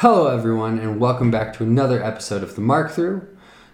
Hello, everyone, and welcome back to another episode of the Mark Through.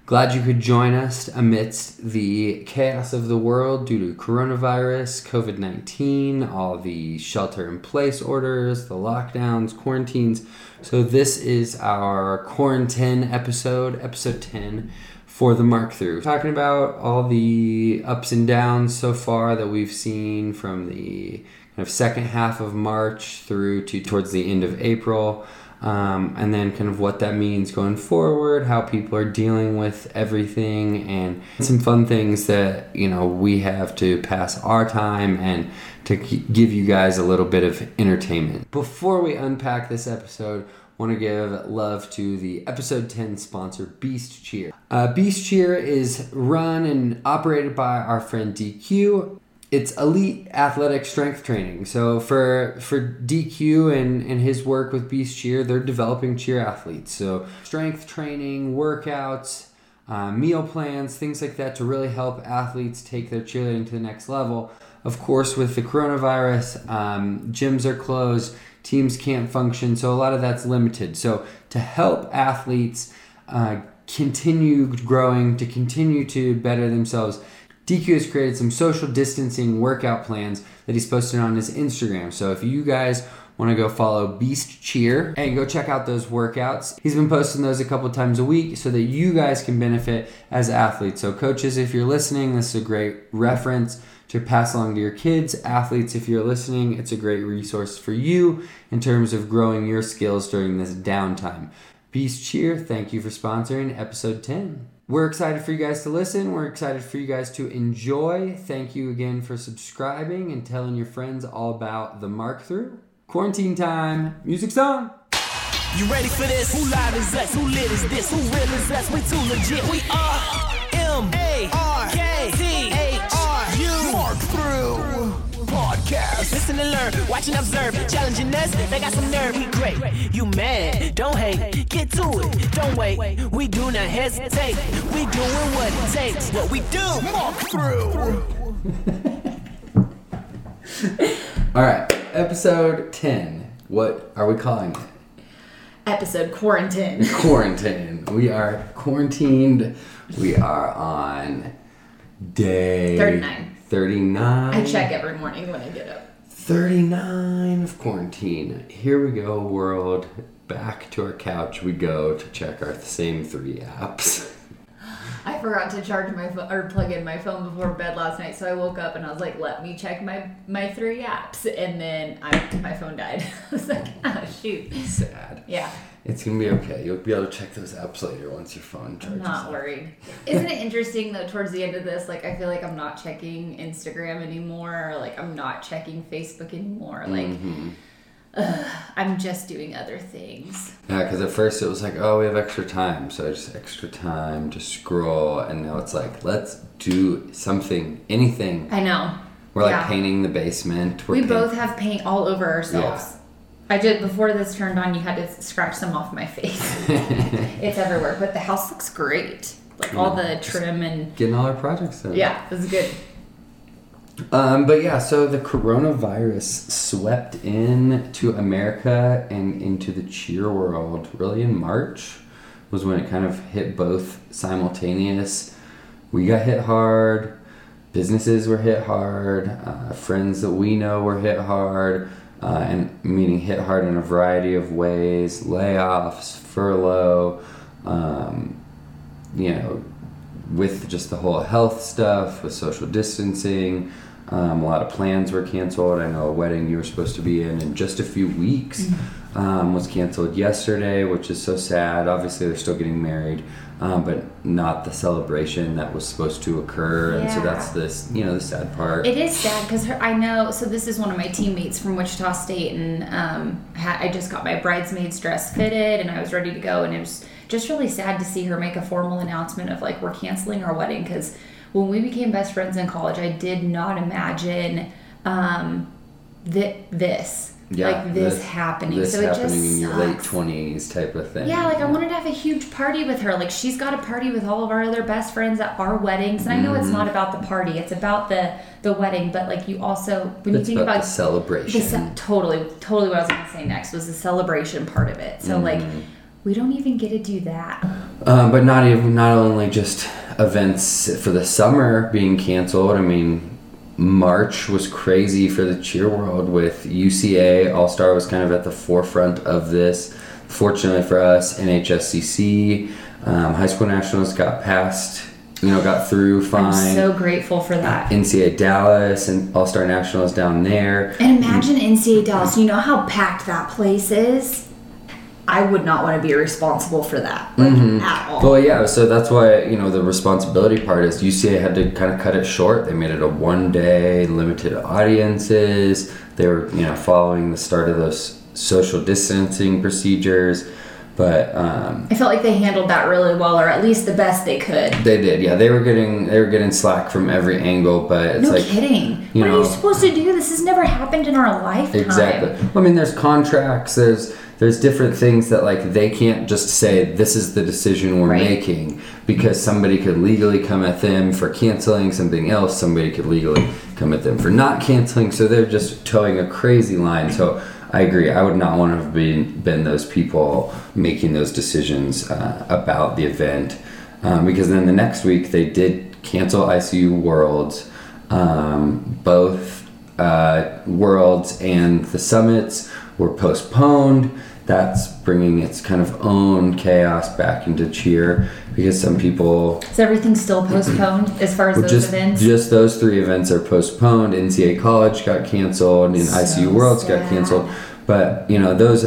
Glad you could join us amidst the chaos of the world due to coronavirus, COVID 19, all the shelter in place orders, the lockdowns, quarantines. So, this is our quarantine episode, episode 10 for the Mark Through. Talking about all the ups and downs so far that we've seen from the kind of second half of March through to towards the end of April um, and then kind of what that means going forward, how people are dealing with everything, and some fun things that you know we have to pass our time and to give you guys a little bit of entertainment. Before we unpack this episode, want to give love to the episode 10 sponsor beast cheer uh, beast cheer is run and operated by our friend dq it's elite athletic strength training. So for for DQ and, and his work with Beast Cheer, they're developing cheer athletes. So strength training, workouts, uh, meal plans, things like that to really help athletes take their cheerleading to the next level. Of course, with the coronavirus, um, gyms are closed, teams can't function, so a lot of that's limited. So to help athletes uh, continue growing, to continue to better themselves DQ has created some social distancing workout plans that he's posted on his Instagram. So if you guys want to go follow Beast Cheer and go check out those workouts. He's been posting those a couple times a week so that you guys can benefit as athletes. So, coaches, if you're listening, this is a great reference to pass along to your kids. Athletes, if you're listening, it's a great resource for you in terms of growing your skills during this downtime. Beast Cheer, thank you for sponsoring episode 10. We're excited for you guys to listen. We're excited for you guys to enjoy. Thank you again for subscribing and telling your friends all about the Mark Through. Quarantine time. music song. You ready for this? Who live is us? Who lit is this? Who real is us? We too legit. We are watch and observe. Challenging us, they got some nerve. We great. You mad? Don't hate. Get to it. Don't wait. We do not hesitate. We doing what it takes. What we do. Walk through. All right, episode ten. What are we calling it? Episode quarantine. Quarantine. We are quarantined. We are on day 39. 39. I check every morning when I get up. 39 of quarantine. Here we go, world. Back to our couch we go to check our same three apps. I forgot to charge my phone or plug in my phone before bed last night, so I woke up and I was like, "Let me check my my three apps," and then I, my phone died. I was like, "Oh shoot!" Sad. Yeah. It's gonna be okay. You'll be able to check those apps later once your phone charges. I'm not worried. Isn't it interesting though? Towards the end of this, like I feel like I'm not checking Instagram anymore, or like I'm not checking Facebook anymore. Like. Mm-hmm. Ugh, I'm just doing other things. Yeah, because at first it was like, oh, we have extra time, so I just extra time to scroll, and now it's like, let's do something, anything. I know. We're like painting the basement. We're we paint- both have paint all over ourselves. Yeah. I did before this turned on. You had to scratch some off my face. it's everywhere, but the house looks great. Like all the trim and getting all our projects done. Yeah, it was good. Um, but yeah, so the coronavirus swept in to America and into the cheer world really in March was when it kind of hit both simultaneous. We got hit hard, businesses were hit hard, uh, friends that we know were hit hard uh, and meaning hit hard in a variety of ways layoffs, furlough, um, you know, with just the whole health stuff, with social distancing. Um, a lot of plans were canceled. I know a wedding you were supposed to be in in just a few weeks mm-hmm. um, was canceled yesterday, which is so sad. Obviously, they're still getting married um, but not the celebration that was supposed to occur. Yeah. And so that's this, you know, the sad part. It is sad because I know. So this is one of my teammates from Wichita State, and um, I just got my bridesmaid's dress fitted, and I was ready to go, and it was just really sad to see her make a formal announcement of like we're canceling our wedding because when we became best friends in college, I did not imagine um, th- this Yeah, like this, happening. This so it happening just in your late twenties type of thing. Yeah, like I wanted to have a huge party with her. Like she's got a party with all of our other best friends at our weddings, and I know it's Mm-hmm. not about the party; it's about the the wedding. But like you also, when It's you think about about the celebration. the ce- totally, totally what I was gonna say next was the celebration part of it. So Mm-hmm. like, we don't even get to do that. Um, but not even not only just events for the summer being canceled. I mean, March was crazy for the cheer world with UCA All Star was kind of at the forefront of this. Fortunately for us, NHSCC um, High School Nationals got past, you know, got through fine. I'm so grateful for that. NCA Dallas and All Star Nationals down there. And imagine NCA Dallas. You know how packed that place is. I would not want to be responsible for that, like at all. Well, yeah, so that's why, you know, the responsibility part is UCA had to kind of cut it short. They made it a one day, limited audiences. They were, you know, following the start of those social distancing procedures. But um, I felt like they handled that really well, or at least the best they could. they did, yeah. They were getting they were getting slack from every angle, but it's No like kidding. you what are you supposed to do? This has never happened in our lifetime. Exactly. I mean, there's contracts. There's there's different things that like they can't just say this is the decision we're Right. making because somebody could legally come at them for canceling something else. Somebody could legally come at them for not canceling. So they're just toeing a crazy line. So I agree. I would not want to have been been those people making those decisions uh, about the event um, because then the next week they did cancel ICU Worlds. Um, both uh, worlds and the summits were postponed. That's bringing its kind of own chaos back into cheer because some people Is everything still postponed as far as those just events? just those three events are postponed. nca College got canceled, and So ICU Worlds got canceled. But you know those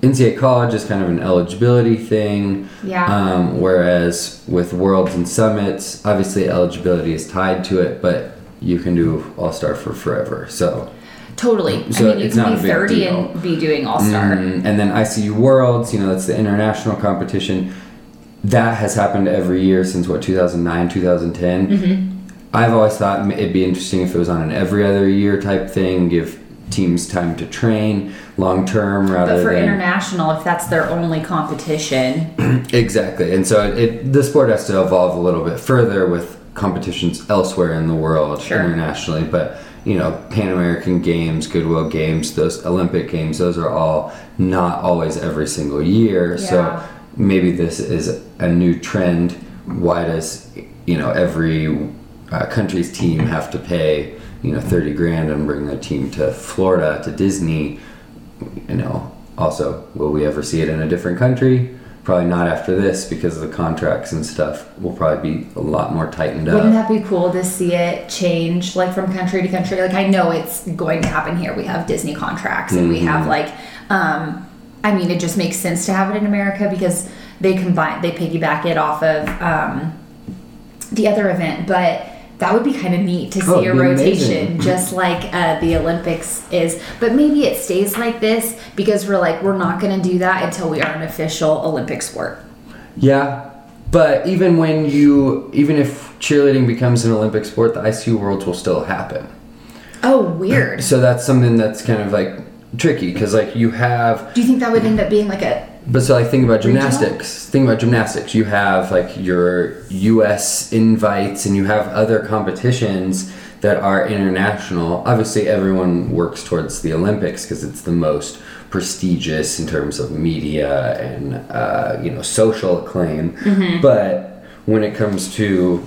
NCA College is kind of an eligibility thing. Yeah. Um, whereas with Worlds and Summits, obviously eligibility is tied to it, but you can do All Star for forever. So. Totally. So I mean, you it's not can a be big 30 deal. and be doing All Star. Mm, and then ICU Worlds, you know, that's the international competition. That has happened every year since what 2009, 2010. Mm-hmm. I've always thought it'd be interesting if it was on an every other year type thing, give teams time to train long term rather But for than international, if that's their only competition, exactly. And so it, the sport has to evolve a little bit further with competitions elsewhere in the world Sure. internationally. But you know, Pan American Games, Goodwill Games, those Olympic Games, those are all not always every single year. Yeah. So maybe this is a new trend. Why does you know every uh, country's team have to pay you know thirty grand and bring their team to Florida to Disney? You know, also, will we ever see it in a different country? Probably not after this because the contracts and stuff will probably be a lot more tightened up. wouldn't that be cool to see it change like from country to country? Like I know it's going to happen here. We have Disney contracts and we Mm-hmm. have like um I mean it just makes sense to have it in America because they combine they piggyback it off of um the other event, but that would be kind of neat to see Oh, a rotation, just like uh, the Olympics is. But maybe it stays like this because we're like we're not going to do that until we are an official Olympic sport. Yeah, but even when you, even if cheerleading becomes an Olympic sport, the ICU Worlds will still happen. Oh, weird. So that's something that's kind of like tricky because like you have Do you think that would end up being like a But so like think about gymnastics. Think about gymnastics. You have like your U.S. invites, and you have other competitions that are international. Obviously, everyone works towards the Olympics because it's the most prestigious in terms of media and uh, you know social acclaim. But when it comes to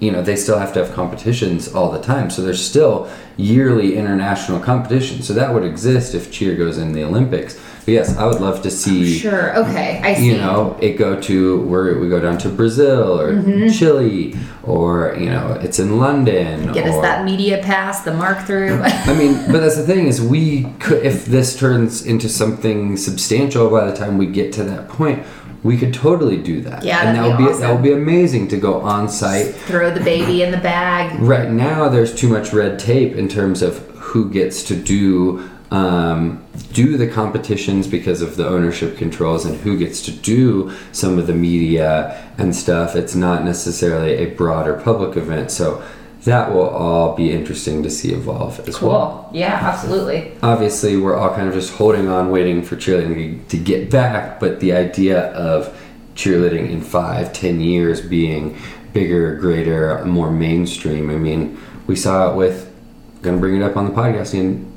you know they still have to have competitions all the time so there's still yearly international competition so that would exist if cheer goes in the olympics but yes i would love to see Sure. Okay. I see. you know it go to where we go down to brazil or chile or you know it's in london Mm-hmm. Get us that media pass, the mark through. I mean, but that's the thing is we could if this turns into something substantial by the time we get to that point, we could totally do that. Yeah, and that would be be that would be amazing to go on site. Throw the baby in the bag. Right now, there's too much red tape in terms of who gets to do um, do the competitions because of the ownership controls and who gets to do some of the media and stuff. It's not necessarily a broader public event, so that will all be interesting to see evolve as well. Yeah, absolutely. Obviously, we're all kind of just holding on, waiting for cheerleading to get back, but the idea of cheerleading in five, ten years being bigger, greater, more mainstream. I mean, we saw it with, gonna bring it up on the podcast, in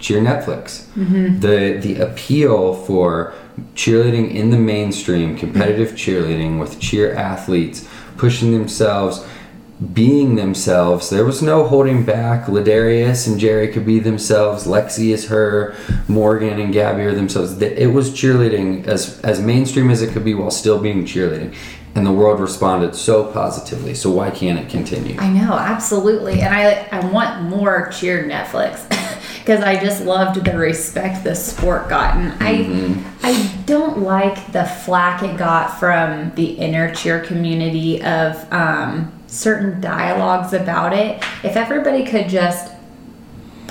Cheer Netflix. Mm-hmm. The the appeal for cheerleading in the mainstream, competitive cheerleading with cheer athletes pushing themselves, being themselves. There was no holding back. La'Darius and Jerry could be themselves. Lexi is her. Morgan and Gabi are themselves. It was cheerleading as as mainstream as it could be while still being cheerleading, and the world responded so positively. So why can't it continue? I know, absolutely. And I I want more cheer Netflix because I just loved the respect the sport got. And I mm-hmm. I don't like the flack it got from the inner cheer community of um, certain dialogues about it. If everybody could just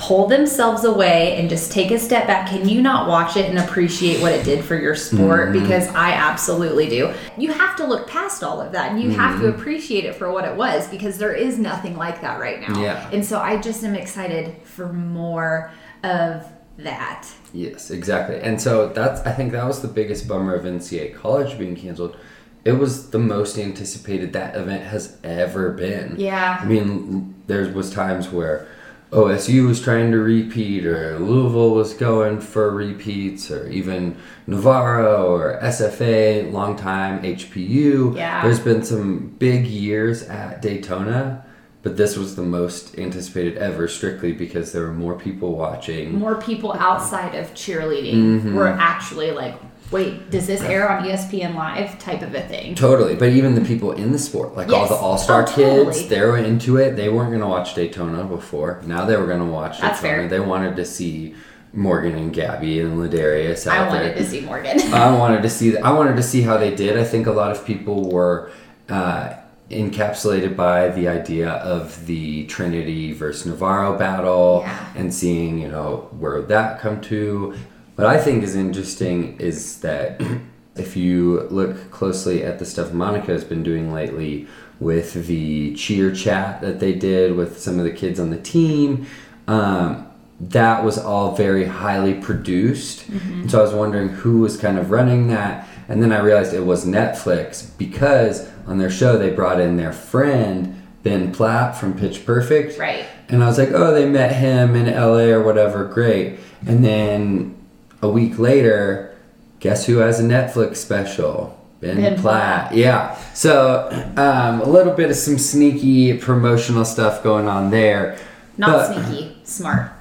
pull themselves away and just take a step back. Can you not watch it and appreciate what it did for your sport? Mm-hmm. Because I absolutely do. You have to look past all of that and you have to mm-hmm. appreciate it for what it was because there is nothing like that right now. Yeah. And so I just am excited for more of that. Yes, exactly. And so that's I think that was the biggest bummer of NCA college being canceled. It was the most anticipated that event has ever been. Yeah. I mean, there was times where OSU was trying to repeat, or Louisville was going for repeats, or even Navarro or SFA, long time HPU. Yeah. There's been some big years at Daytona, but this was the most anticipated ever, strictly because there were more people watching. More people outside of cheerleading Mm-hmm. were actually like, wait, does this air on ESPN Live type of a thing? Totally, but even the people in the sport, like all the All Star Oh, kids, they were into it. They weren't gonna watch Daytona before. Now they were gonna watch That's Daytona. fair. They wanted to see Morgan and Gabi and La'Darius out I there. wanted to see Morgan. I wanted to see. I wanted to see how they did. I think a lot of people were uh, encapsulated by the idea of the Trinity versus Navarro battle Yeah. and seeing, you know, where that come to. What I think is interesting is that if you look closely at the stuff Monica has been doing lately with the cheer chat that they did with some of the kids on the team, um, that was all very highly produced. And so I was wondering who was kind of running that. And then I realized it was Netflix because on their show they brought in their friend Ben Platt from Pitch Perfect. right. And I was like, oh, they met him in LA or whatever, great. And then a week later, guess who has a Netflix special? Ben, Ben Platt. Platt. Yeah. So um, a little bit of some sneaky promotional stuff going on there. Not But- sneaky, smart.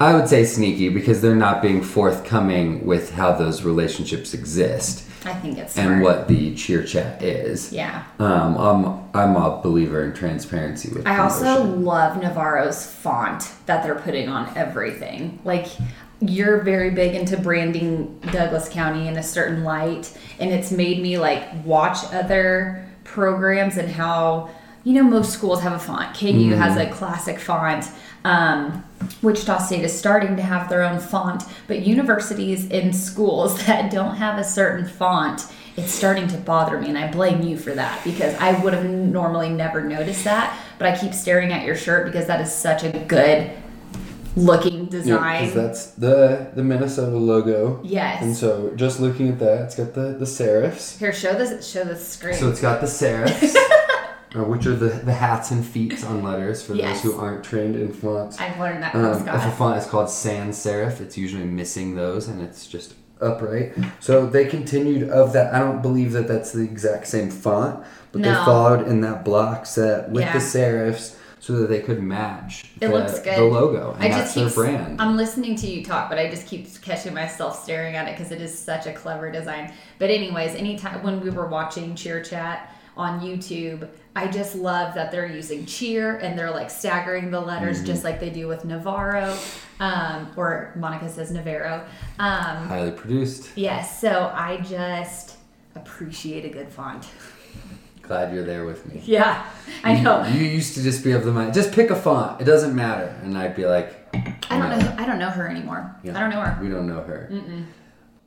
I would say sneaky because they're not being forthcoming with how those relationships exist I think it's smart. and what the cheer chat is. Yeah. Um, I'm, I'm a believer in transparency with I also love Navarro's font that they're putting on everything. Like you're very big into branding Douglas County in a certain light, and it's made me like watch other programs and how you know most schools have a font. KU has a classic font. Um, Wichita State is starting to have their own font, but universities and schools that don't have a certain font, it's starting to bother me, and I blame you for that because I would have normally never noticed that. But I keep staring at your shirt because that is such a good looking Yeah, design. 'cause that's the the Minnesota logo. Yes. And so just looking at that, it's got the the serifs. Here, show this. Show the screen. So it's got the serifs, uh, which are the the hats and feet on letters for Yes. those who aren't trained in fonts. I've learned that from Um, if a font is called sans serif, it's usually missing those, and it's just upright. So they continued of that. I don't believe that that's the exact same font, but they followed in that block set with Yeah. the serifs so that they could match It the, looks good. the logo, and I that's just their keep. brand. I'm listening to you talk, but I just keep catching myself staring at it because it is such a clever design. But anyways, anytime when we were watching Cheer Chat on YouTube, I just love that they're using cheer and they're like staggering the letters Mm-hmm. just like they do with Navarro, um, or Monica says Navarro. Um, Highly produced. yes, so I just appreciate a good font. Glad you're there with me. Yeah, I know. You used to just be of the mind. Just pick a font. It doesn't matter, and I'd be like, I don't know. I don't know her anymore. Yeah. I don't know her. We don't know her.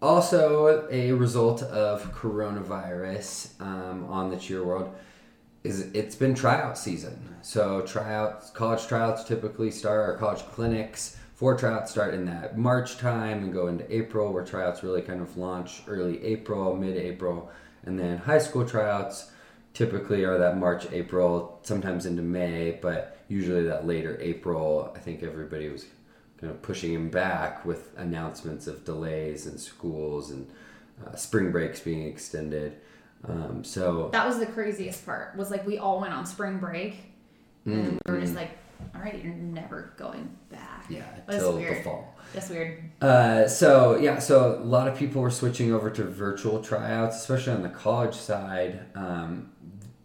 Also, a result of coronavirus um, on the cheer world, is it's been tryout season. So tryouts, college tryouts typically start, or college clinics for tryouts start in that March time and go into April, where tryouts really kind of launch early April, mid April, and then high school tryouts typically are that March, April, sometimes into May, but usually that later April. I think everybody was kind of pushing him back with announcements of delays and schools and uh, spring breaks being extended. Um, so That was the craziest part. Was like we all went on spring break, and we were just like, "All right, you're never going back." yeah, That's till the fall. That's weird. Uh, so yeah, so a lot of people were switching over to virtual tryouts, especially on the college side. Um,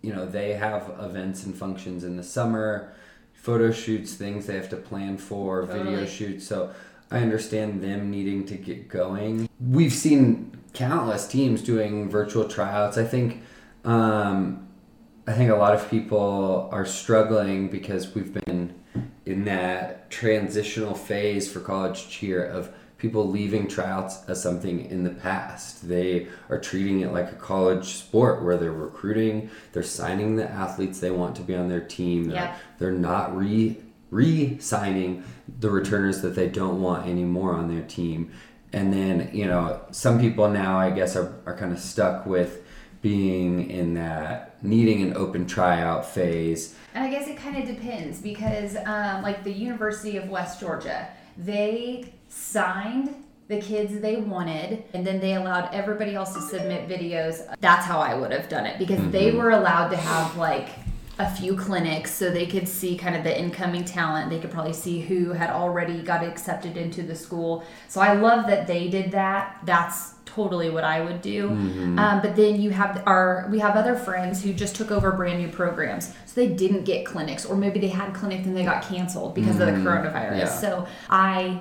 you know, they have events and functions in the summer, photo shoots, things they have to plan for, video shoots. So I understand them needing to get going. We've seen countless teams doing virtual tryouts. I think. Um, I think a lot of people are struggling because we've been in that transitional phase for college cheer of people leaving tryouts as something in the past. They are treating it like a college sport where they're recruiting, they're signing the athletes they want to be on their team. They're, Yep. they're not re re-signing the returners that they don't want anymore on their team. And then, you know, some people now I guess are, are kind of stuck with being in that needing an open tryout phase. And I guess it kind of depends because, um, like the University of West Georgia, they signed the kids they wanted and then they allowed everybody else to submit videos. That's how I would have done it because they were allowed to have like a few clinics so they could see kind of the incoming talent. They could probably see who had already got accepted into the school. So I love that they did that. That's totally what I would do. Um, but then you have our we have other friends who just took over brand new programs, so they didn't get clinics, or maybe they had clinics and they got canceled because of the coronavirus. Yeah. So I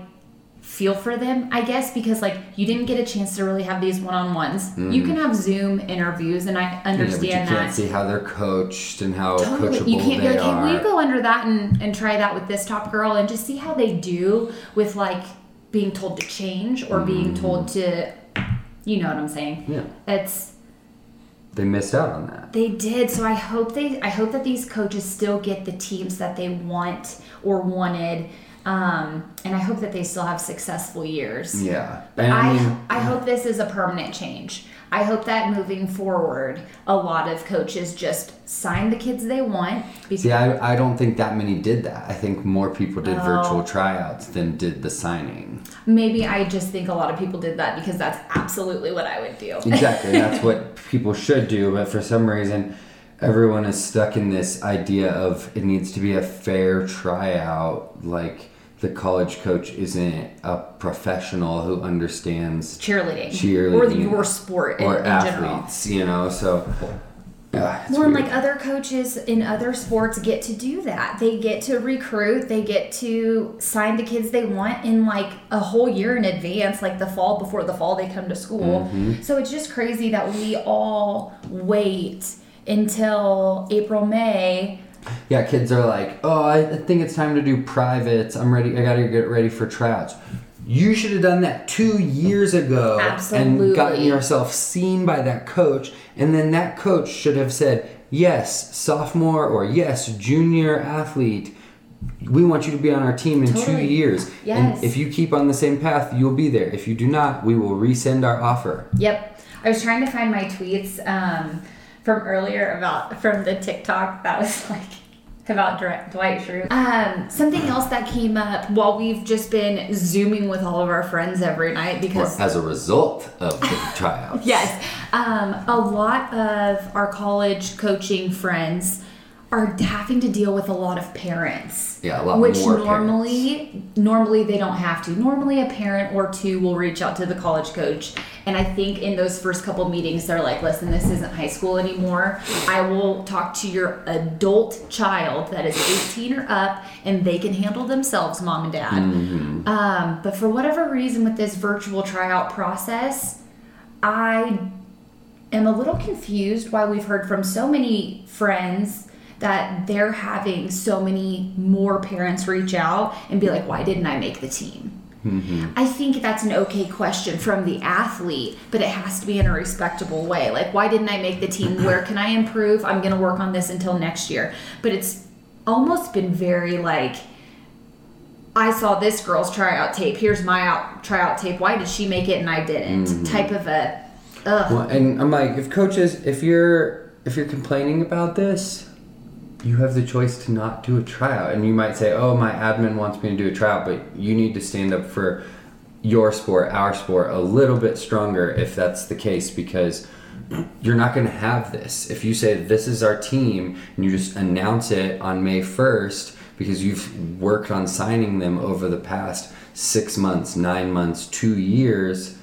feel for them, I guess, because like you didn't get a chance to really have these one on ones. You mm-hmm. can have Zoom interviews, and I Yeah, but you understand can't that. see how they're coached and how Totally. coachable You can't be they like, hey, will you go under that and, and try that with this top girl and just see how they do with like being told to change or being mm. told to, you know what I'm saying? Yeah. It's They missed out on that. they did. So I hope they I hope that these coaches still get the teams that they want or wanted. Um, and I hope that they still have successful years. Yeah. But And I, I mean, I hope this is a permanent change. I hope that moving forward, a lot of coaches just sign the kids they want because see, I, I don't think that many did that. I think more people did Oh. virtual tryouts than did the signing. maybe I just think a lot of people did that because that's absolutely what I would do. Exactly. That's what people should do, but for some reason, everyone is stuck in this idea of it needs to be a fair tryout. Like the college coach isn't a professional who understands Cheerleading, Cheerleading. or your sport or in general. athletes, you know. So, it's Well, and weird. like other coaches in other sports get to do that. They get to recruit, they get to sign the kids they want in like a whole year in advance, like the fall before the fall they come to school. Mm-hmm. So it's just crazy that we all wait until April, May. Yeah, kids are like, oh, I think it's time to do privates. I'm ready. I gotta get ready for tryouts. You should have done that two years ago and gotten yourself seen by that coach. And then that coach should have said, yes, sophomore or yes, junior athlete, we want you to be on our team in two years. Yes. And if you keep on the same path, you'll be there. If you do not, we will resend our offer. Yep. I was trying to find my tweets um, from earlier about from the TikTok that was like about Dr- Dwight Schrute. Um, something else that came up while we've just been zooming with all of our friends every night Or because as a result of the tryouts. yes, um, a lot of our college coaching friends are having to deal with a lot of parents. Yeah, a lot which more normally normally they don't have to. Normally a parent or two will reach out to the college coach and I think in those first couple meetings they're like, "Listen, this isn't high school anymore. I will talk to your adult child that is 18 or up and they can handle themselves, mom and dad." Um, but for whatever reason with this virtual tryout process, I am a little confused why we've heard from so many friends that they're having so many more parents reach out and be like, why didn't I make the team? Mm-hmm. I think that's an okay question from the athlete, but it has to be in a respectable way. Like, why didn't I make the team? Where can I improve? I'm going to work on this until next year. But it's almost been very like, I saw this girl's tryout tape. Here's my out tryout tape. Why did she make it and I didn't? Mm-hmm. Type of a, ugh. Well, and I'm like, if coaches, if you're if you're complaining about this, you have the choice to not do a tryout, and you might say, "Oh, my admin wants me to do a tryout," but you need to stand up for your sport, our sport, a little bit stronger if that's the case, because you're not going to have this. If you say this is our team and you just announce it on May 1st because you've worked on signing them over the past six months, nine months, two years,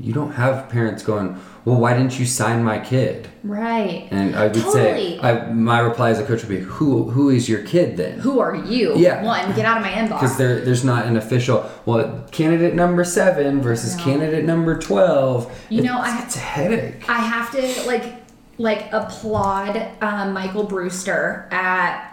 you don't have parents going, well, why didn't you sign my kid? Right. And I would Totally. say, I, my reply as a coach would be, who who is your kid then? Who are you? Yeah. One, get out of my Because inbox. there, there's not an official, well, candidate number seven versus No. candidate number 12. You know, It's- I- It's a headache. I have to like like applaud um, Michael Brewster at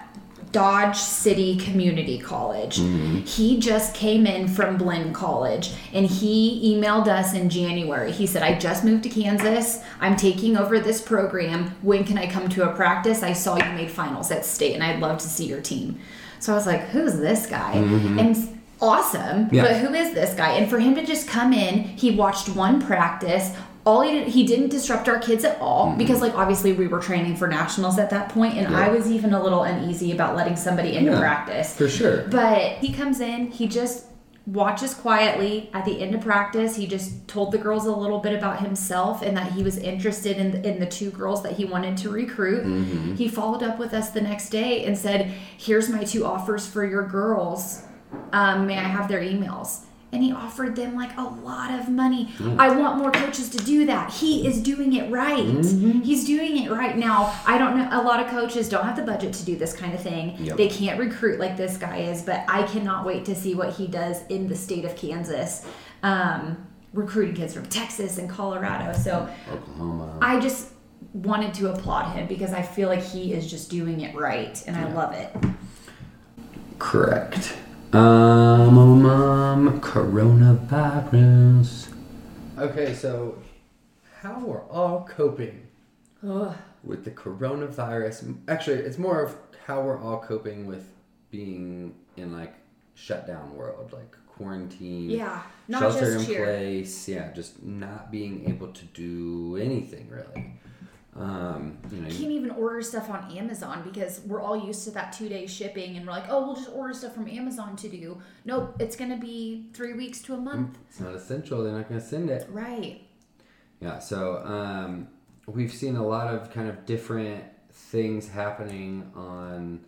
Dodge City Community College. Mm-hmm. He just came in from Blinn College and he emailed us in January. He said, I just moved to Kansas. I'm taking over this program. When can I come to a practice? I saw you made finals at state and I'd love to see your team. So I was like, who's this guy? Mm-hmm. And awesome. Yeah. But who is this guy? And for him to just come in, he watched one practice. All he did, he didn't disrupt our kids at all because, like, obviously we were training for nationals at that point, and Yeah. I was even a little uneasy about letting somebody into Yeah, practice. For sure. But he comes in, he just watches quietly at the end of practice. He just told the girls a little bit about himself and that he was interested in in the two girls that he wanted to recruit. He followed up with us the next day and said, "Here's my two offers for your girls. Um, may I have their emails?" And he offered them like a lot of money. I want more coaches to do that. He is doing it right. He's doing it right now. I don't know. A lot of coaches don't have the budget to do this kind of thing. Yep. They can't recruit like this guy is, but I cannot wait to see what he does in the state of Kansas, um, recruiting kids from Texas and Colorado. So Oklahoma. I just wanted to applaud him because I feel like he is just doing it right, and I love it. Correct. Um, um, um, coronavirus. Okay, so how we're all coping Ugh. with the coronavirus. Actually, it's more of how we're all coping with being in like shutdown world, like quarantine. Yeah, not shelter just in here. place. Yeah, just not being able to do anything really. Um, you know, Can't even order stuff on Amazon because we're all used to that two day shipping, and we're like, oh, we'll just order stuff from Amazon to do. Nope, it's gonna be three weeks to a month. it's not essential. They're not going to send it. Right. Yeah, so um, we've seen a lot of kind of different things happening on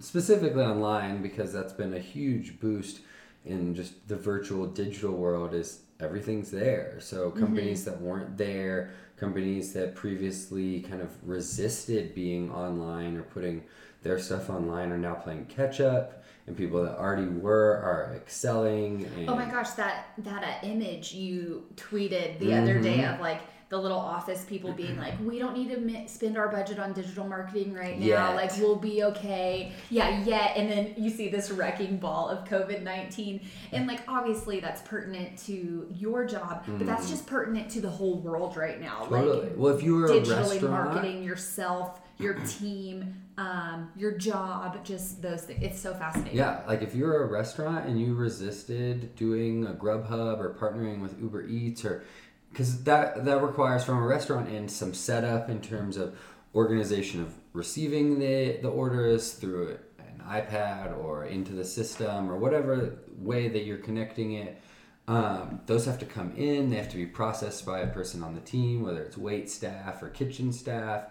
specifically online because that's been a huge boost in just the virtual digital world is everything's there. So companies that weren't there, companies that previously kind of resisted being online or putting their stuff online are now playing catch up and people that already were are excelling and Oh my gosh, that that uh, image you tweeted the other day Mm-hmm. of like the little office people being like, we don't need to mi- spend our budget on digital marketing right now. Yet. Like we'll be okay. Yeah, yet. And then you see this wrecking ball of COVID nineteen, and like obviously that's pertinent to your job, but that's just pertinent to the whole world right now. Mm-hmm. Totally. Like well, if you were a digitally restaurant, marketing yourself, your team, um, your job, just those things. It's so fascinating. Yeah, like if you're a restaurant and you resisted doing a Grubhub or partnering with Uber Eats or because that that requires from a restaurant end some setup in terms of organization of receiving the the orders through an iPad or into the system or whatever way that you're connecting it. Um, those have to come in. They have to be processed by a person on the team, whether it's wait staff or kitchen staff.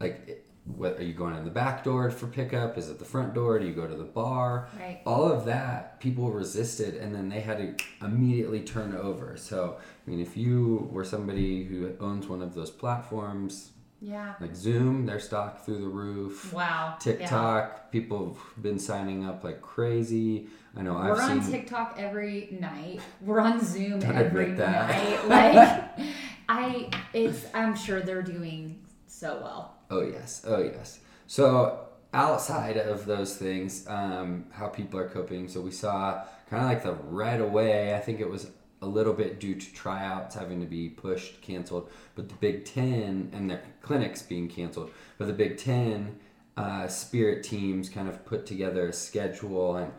Like, what are you going in the back door for pickup? Is it the front door? Do you go to the bar? Right. All of that people resisted, and then they had to immediately turn over. So, I mean, if you were somebody who owns one of those platforms, Yeah. like Zoom, their stock through the roof. Wow. TikTok, people have been signing up like crazy. I know We're I've on seen. TikTok every night. We're on Zoom every admit that. night. Like I it's I'm sure they're doing so well. Oh yes, oh yes. So outside of those things, um, how people are coping. So we saw kind of like the right away. I think it was a little bit due to tryouts having to be pushed, canceled, but the Big Ten and their clinics being canceled. But the Big Ten uh, spirit teams kind of put together a schedule and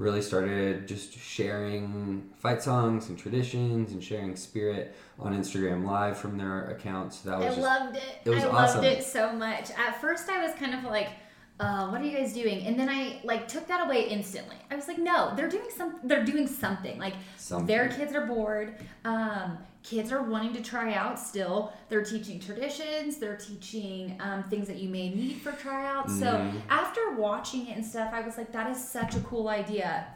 really started just sharing fight songs and traditions and sharing spirit on Instagram Live from their accounts. That was I just, loved it. it was I awesome. loved it so much. At first, I was kind of like, uh, "What are you guys doing?" And then I like took that away instantly. I was like, "No, they're doing some. They're doing something. Like Something. their kids are bored. Um, kids are wanting to try out still. They're teaching traditions. They're teaching um, things that you may need for tryouts. Mm-hmm. So after watching it and stuff, I was like, "That is such a cool idea.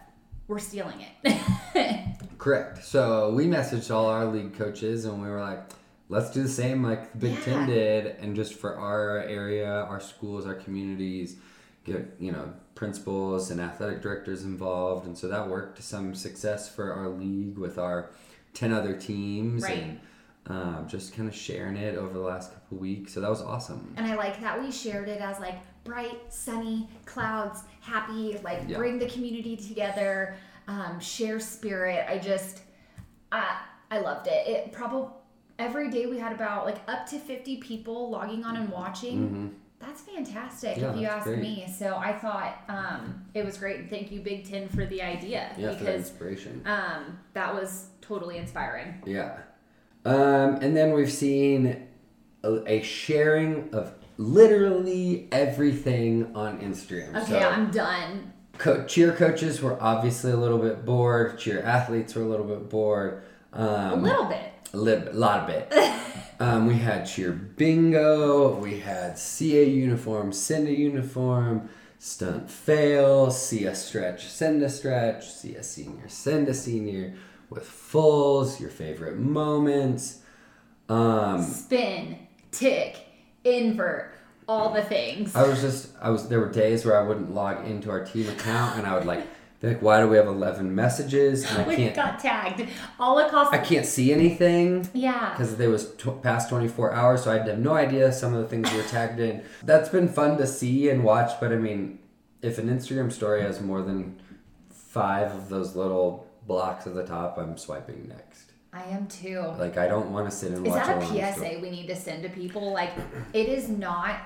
We're stealing it." Correct. So we messaged all our league coaches and we were like, let's do the same like the Big Ten did, and just for our area, our schools, our communities, get you know principals and athletic directors involved, and so that worked to some success for our league with our ten other teams Right. and. Um, just kind of sharing it over the last couple weeks, so that was awesome. And I like that we shared it as like bright, sunny, clouds, happy, like Yeah. bring the community together, um, share spirit. I just, I, I loved it. It probably every day we had about like up to 50 people logging on and watching. That's fantastic. Yeah, if you ask great. me. So I thought um, it was great. Thank you, Big Ten, for the idea Yeah, for that because inspiration. um, that was totally inspiring. Yeah. Um, and then we've seen a, a sharing of literally everything on Instagram. Okay, so, I'm done. co- cheer coaches were obviously a little bit bored. Cheer athletes were a little bit bored. A Um, little bit. A little bit, lot of bit. um, we had cheer bingo. We had CA uniform, send a uniform, stunt fail, see a stretch, send a stretch, see a senior, send a senior with fulls, your favorite moments. Um, Spin, tick, invert, all the things. I was just, I was, there were days where I wouldn't log into our team account and I would like, be like, why do we have 11 messages? And I we can't, got tagged all across. I can't see anything. yeah. because there was tw- past 24 hours so i have no idea some of the things we were tagged in that's been fun to see and watch but i mean if an instagram story has more than five of those little blocks at the top i'm swiping next I am too. like i don't want to sit and Is watch that long a story. PSA we need to send to people? Like, it is not.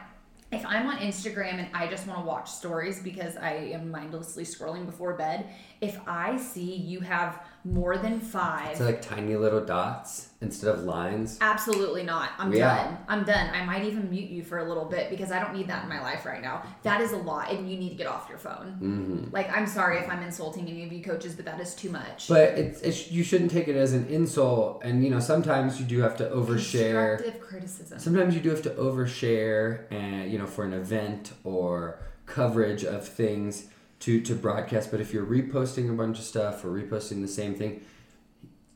If I'm on Instagram and I just want to watch stories because I am mindlessly scrolling before bed, if I see you have more than five, so like tiny little dots instead of lines absolutely not. I'm done. I'm done. I might even mute you for a little bit because I don't need that in my life right now. That is a lot, and you need to get off your phone. Mm-hmm. Like, I'm sorry if I'm insulting any of you coaches, but that is too much. but it's, it's you shouldn't take it as an insult and you know sometimes you do have to overshare Constructive criticism. sometimes you do have to overshare and you know for an event or coverage of things to to broadcast but if you're reposting a bunch of stuff or reposting the same thing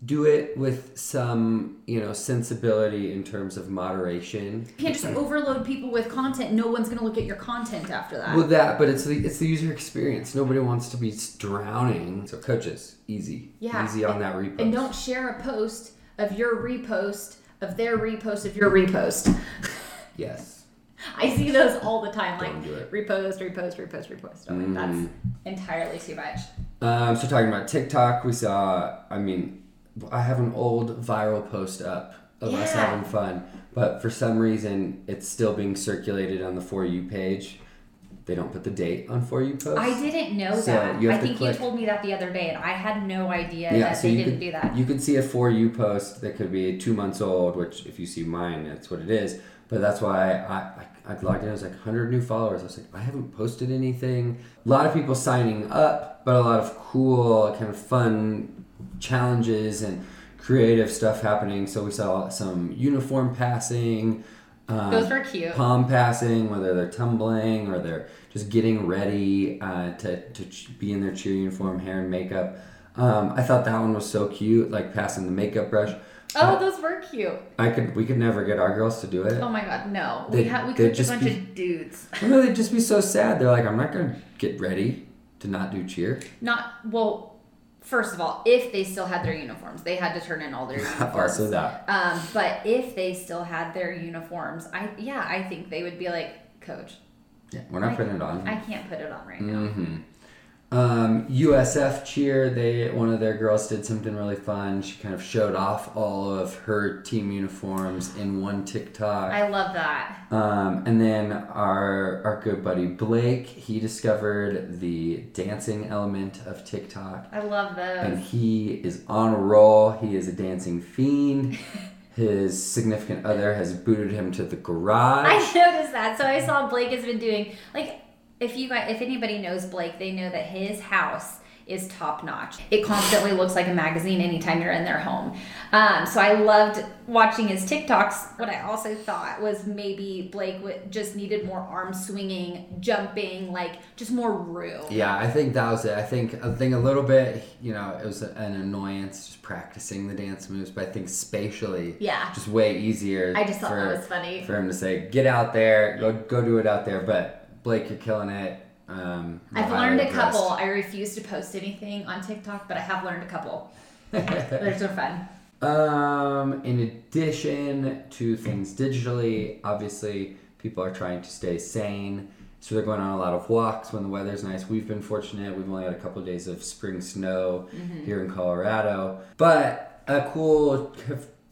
do it with some you know sensibility in terms of moderation. You can't just overload people with content. No one's gonna look at your content after that. well that but it's the it's the user experience. Nobody wants to be drowning. So coaches easy. Yeah, easy on and- that repost. And don't share a post of your repost of their repost of your repost. yes I see those all the time. Like Don't do it. repost, repost, repost, repost. I'm like, that's entirely too much. Um, so talking about TikTok, we saw. I mean, I have an old viral post up of us having fun, but for some reason, it's still being circulated on the for you page. They don't put the date on for you posts. I didn't know So that. I think click- you told me that the other day, and I had no idea Yeah, that so they didn't could do that. you could see a for you post that could be two months old, which if you see mine, that's what it is. But that's why I, I I logged in. I was like 100 new followers. I was like, I haven't posted anything. A lot of people signing up, but a lot of cool, kind of fun challenges and creative stuff happening. So we saw some uniform passing. Um, Those were cute. pom passing, whether they're tumbling or they're just getting ready uh, to, to be in their cheer uniform, hair and makeup. Um, I thought that one was so cute, like passing the makeup brush. Oh, those were cute. I could, we could never get our girls to do it. Oh my god, no. They- we had we they'd cooked a just bunch be- of dudes. Know they'd just be so sad. They're like, I'm not gonna get ready to not do cheer. Not well. First of all, if they still had their uniforms, they had to turn in all their uniforms. also that. Um, but if they still had their uniforms, I yeah, I think they would be like, Coach, Yeah, we're not I- putting it on. I can't put it on right now. hmm Um, USF cheer. They one of their girls did something really fun. She kind of showed off all of her team uniforms in one TikTok. I love that. Um, and then our our good buddy Blake, he discovered the dancing element of TikTok, I love those. and he is on a roll. He is a dancing fiend. His significant other has booted him to the garage. I noticed that. So I saw Blake has been doing like if you guys, if anybody knows Blake, they know that his house is top notch. It constantly looks like a magazine anytime you're in their home. Um, so I loved watching his TikToks. What I also thought was maybe Blake would, just needed more arm swinging, jumping, like just more room. Yeah, I think that was it. I think I think a little bit, you know, it was an annoyance just practicing the dance moves, but I think spatially, Yeah. just way easier. I just thought for, that was funny. for him to say, "Get out there, go go do it out there." But Blake, you're killing it. Um, I've learned a couple. I refuse to post anything on TikTok, but I have learned a couple. They're so fun. Um, in addition to things digitally, obviously people are trying to stay sane. So they're going on a lot of walks when the weather's nice. We've been fortunate. We've only had a couple of days of spring snow here in Colorado. But a cool,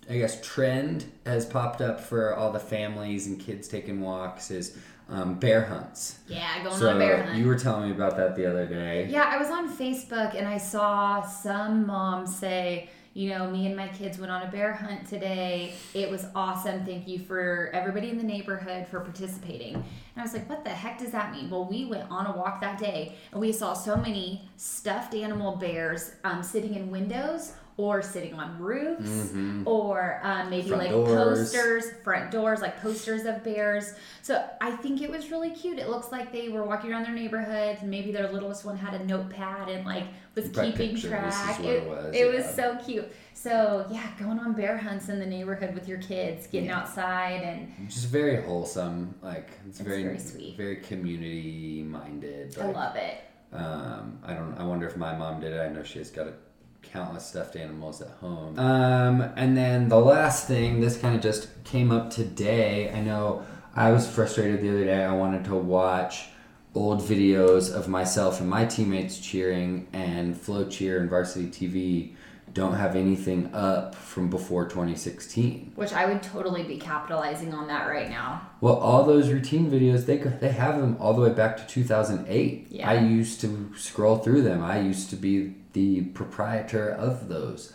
I guess, trend has popped up for all the families and kids taking walks is um, bear hunts. Yeah, going so on a bear hunt. you were telling me about that the other day. Yeah, I was on Facebook and I saw some mom say, you know, me and my kids went on a bear hunt today. It was awesome. Thank you for everybody in the neighborhood for participating. And I was like, what the heck does that mean? Well, we went on a walk that day and we saw so many stuffed animal bears um, sitting in windows or sitting on roofs or um, maybe Mm-hmm. Front like doors. posters front doors, like posters of bears. So I think it was really cute. It looks like they were walking around their neighborhood. Maybe their littlest one had a notepad and like was keeping track. what it was, it was yeah. so cute. So yeah, going on bear hunts in the neighborhood with your kids, getting Yeah. outside and Just very wholesome. Like it's, It's very, very sweet. very community minded. I love it. Um, I don't. I wonder if my mom did it. I know she has got a countless stuffed animals at home. Um, and then the last thing, this kind of just came up today. I know I was frustrated the other day. I wanted to watch old videos of myself and my teammates cheering, and FloCheer and Varsity TV don't have anything up from before 2016. Which I would totally be capitalizing on that right now. Well, all those routine videos, they they have them all the way back to 2008. Yeah. I used to scroll through them. I used to be the proprietor of those.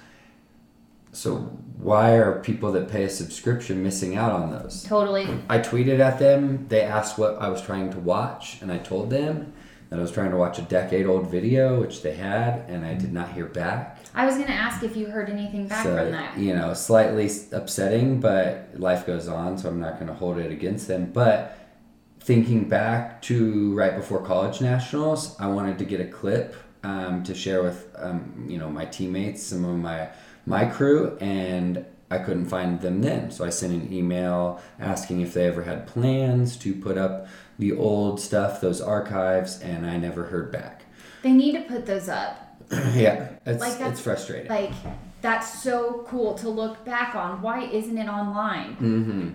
So why are people that pay a subscription missing out on those? Totally. I tweeted at them. They asked what I was trying to watch, and I told them that I was trying to watch a decade old video, which they had, and I did not hear back. I was gonna ask if you heard anything back so, from that. you know, slightly upsetting, but life goes on, so I'm not going to hold it against them. But thinking back to right before college nationals, I wanted to get a clip um, to share with um, you know my teammates, some of my my crew, and I couldn't find them then. So I sent an email asking if they ever had plans to put up the old stuff, those archives, and I never heard back. They need to put those up. yeah, it's Like it's frustrating. Like that's so cool to look back on. Why isn't it online? hmm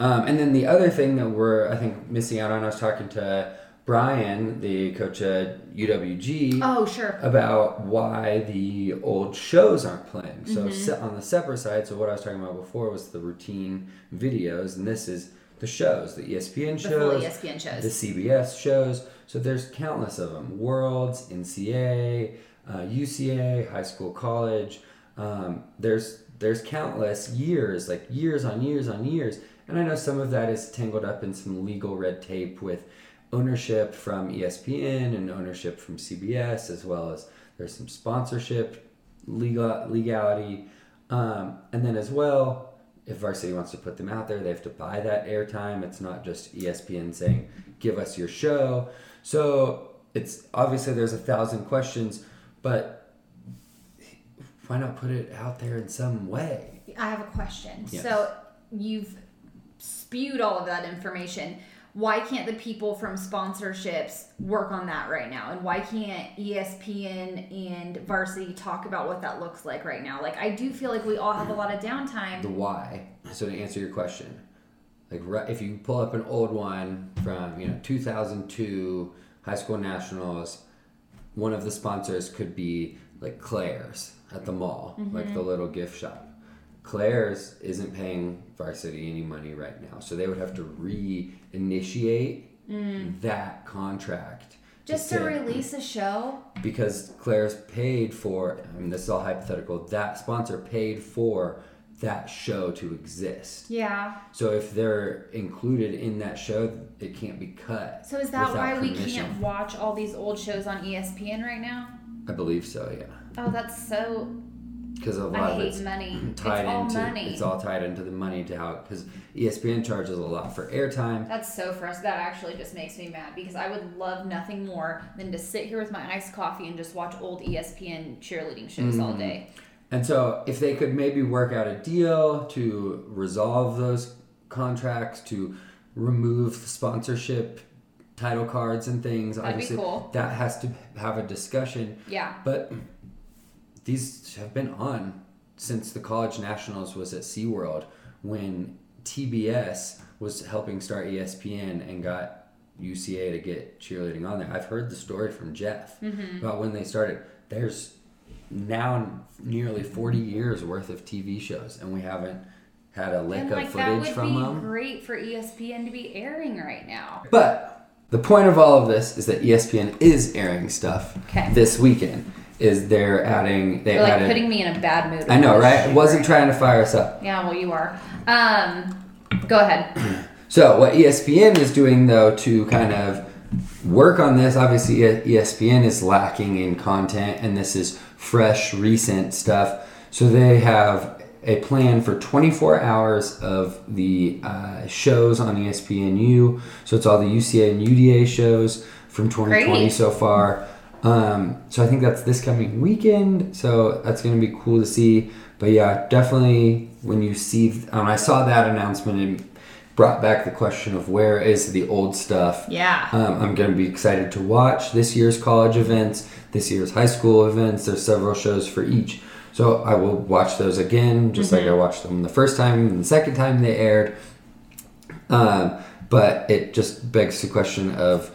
Um, and then the other thing that we're, I think, missing out on, I was talking to Brian, the coach at UWG, Oh, sure. about why the old shows aren't playing. So Mm-hmm. on the separate side, so what I was talking about before was the routine videos, and this is the shows, the ESPN The shows, ESPN shows. the CBS shows. So there's countless of them: Worlds, NCA, uh, UCA, high school, college. Um, there's there's countless years, like years on years on years, and I know some of that is tangled up in some legal red tape with ownership from ESPN and ownership from CBS, as well as there's some sponsorship legal legality, um, and then as well if varsity wants to put them out there, they have to buy that airtime. It's not just ESPN saying, "Give us your show." So it's obviously there's a thousand questions, but why not put it out there in some way? I have a question. Yes. So you've spewed all of that information. Why can't the people from sponsorships work on that right now? And why can't ESPN and Varsity talk about what that looks like right now? Like I do feel like we all have a lot of downtime. The why. So to answer your question, like if you pull up an old one from you know 2002 high school nationals, one of the sponsors could be like Claire's at the mall, mm-hmm. like the little gift shop. Claire's isn't paying varsity any money right now, so they would have to reinitiate mm. that contract. Just to say- release a show. because Claire's paid for, I mean, this is all hypothetical, that sponsor paid for that show to exist. Yeah. So if they're included in that show, it can't be cut. So is that why we can't watch all these old shows on ESPN right now? I believe so, yeah. Oh, that's so. Because a lot of hate it's money. tied it's all into money. it's all tied into the money to how because ESPN charges a lot for airtime. That's so frustrating. That actually just makes me mad because I would love nothing more than to sit here with my iced coffee and just watch old ESPN cheerleading shows all Mm. day. And so, if they could maybe work out a deal to resolve those contracts, to remove the sponsorship title cards and things, That'd obviously cool. that has to have a discussion. Yeah. But these have been on since the college nationals was at SeaWorld when TBS was helping start ESPN and got UCA to get cheerleading on there. I've heard the story from Jeff Mm-hmm. about when they started. There's now nearly 40 years worth of TV shows and we haven't had a lick And of like that footage would from be them. great for ESPN to be airing right now. But the point of all of this is that ESPN is airing stuff Okay. this weekend. Is they're adding they You're like added putting me in a bad mood. I know, right? shit Wasn't right trying to fire us up. Yeah, well, you are. Um, go ahead. So what ESPN is doing though to kind of work on this, obviously ESPN is lacking in content, and this is fresh, recent stuff. So they have a plan for 24 hours of the uh, shows on ESPNU. So it's all the UCA and UDA shows from 2020 Great. so far. Um, so I think that's this coming weekend. So that's going to be cool to see. But yeah, definitely when you see, when I saw that announcement, it brought back the question of where is the old stuff. Yeah. Um, I'm going to be excited to watch this year's college events, this year's high school events. There's several shows for each. So I will watch those again, just like I watched them the first time and the second time they aired. Um, but it just begs the question of,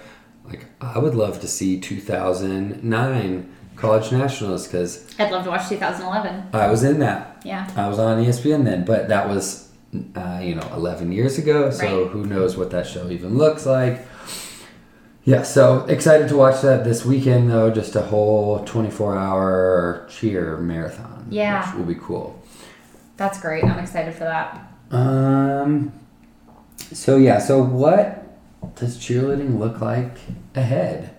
like, I would love to see 2009 college nationals because I'd love to watch 2011. I was in that. Yeah. I was on ESPN then, but that was, uh, you know, 11 years ago. So Right. who knows what that show even looks like. Yeah, so excited to watch that this weekend, though. Just a whole 24 hour cheer marathon. Yeah. Which will be cool. That's great. I'm excited for that. Um. So yeah. So what does cheerleading look like ahead?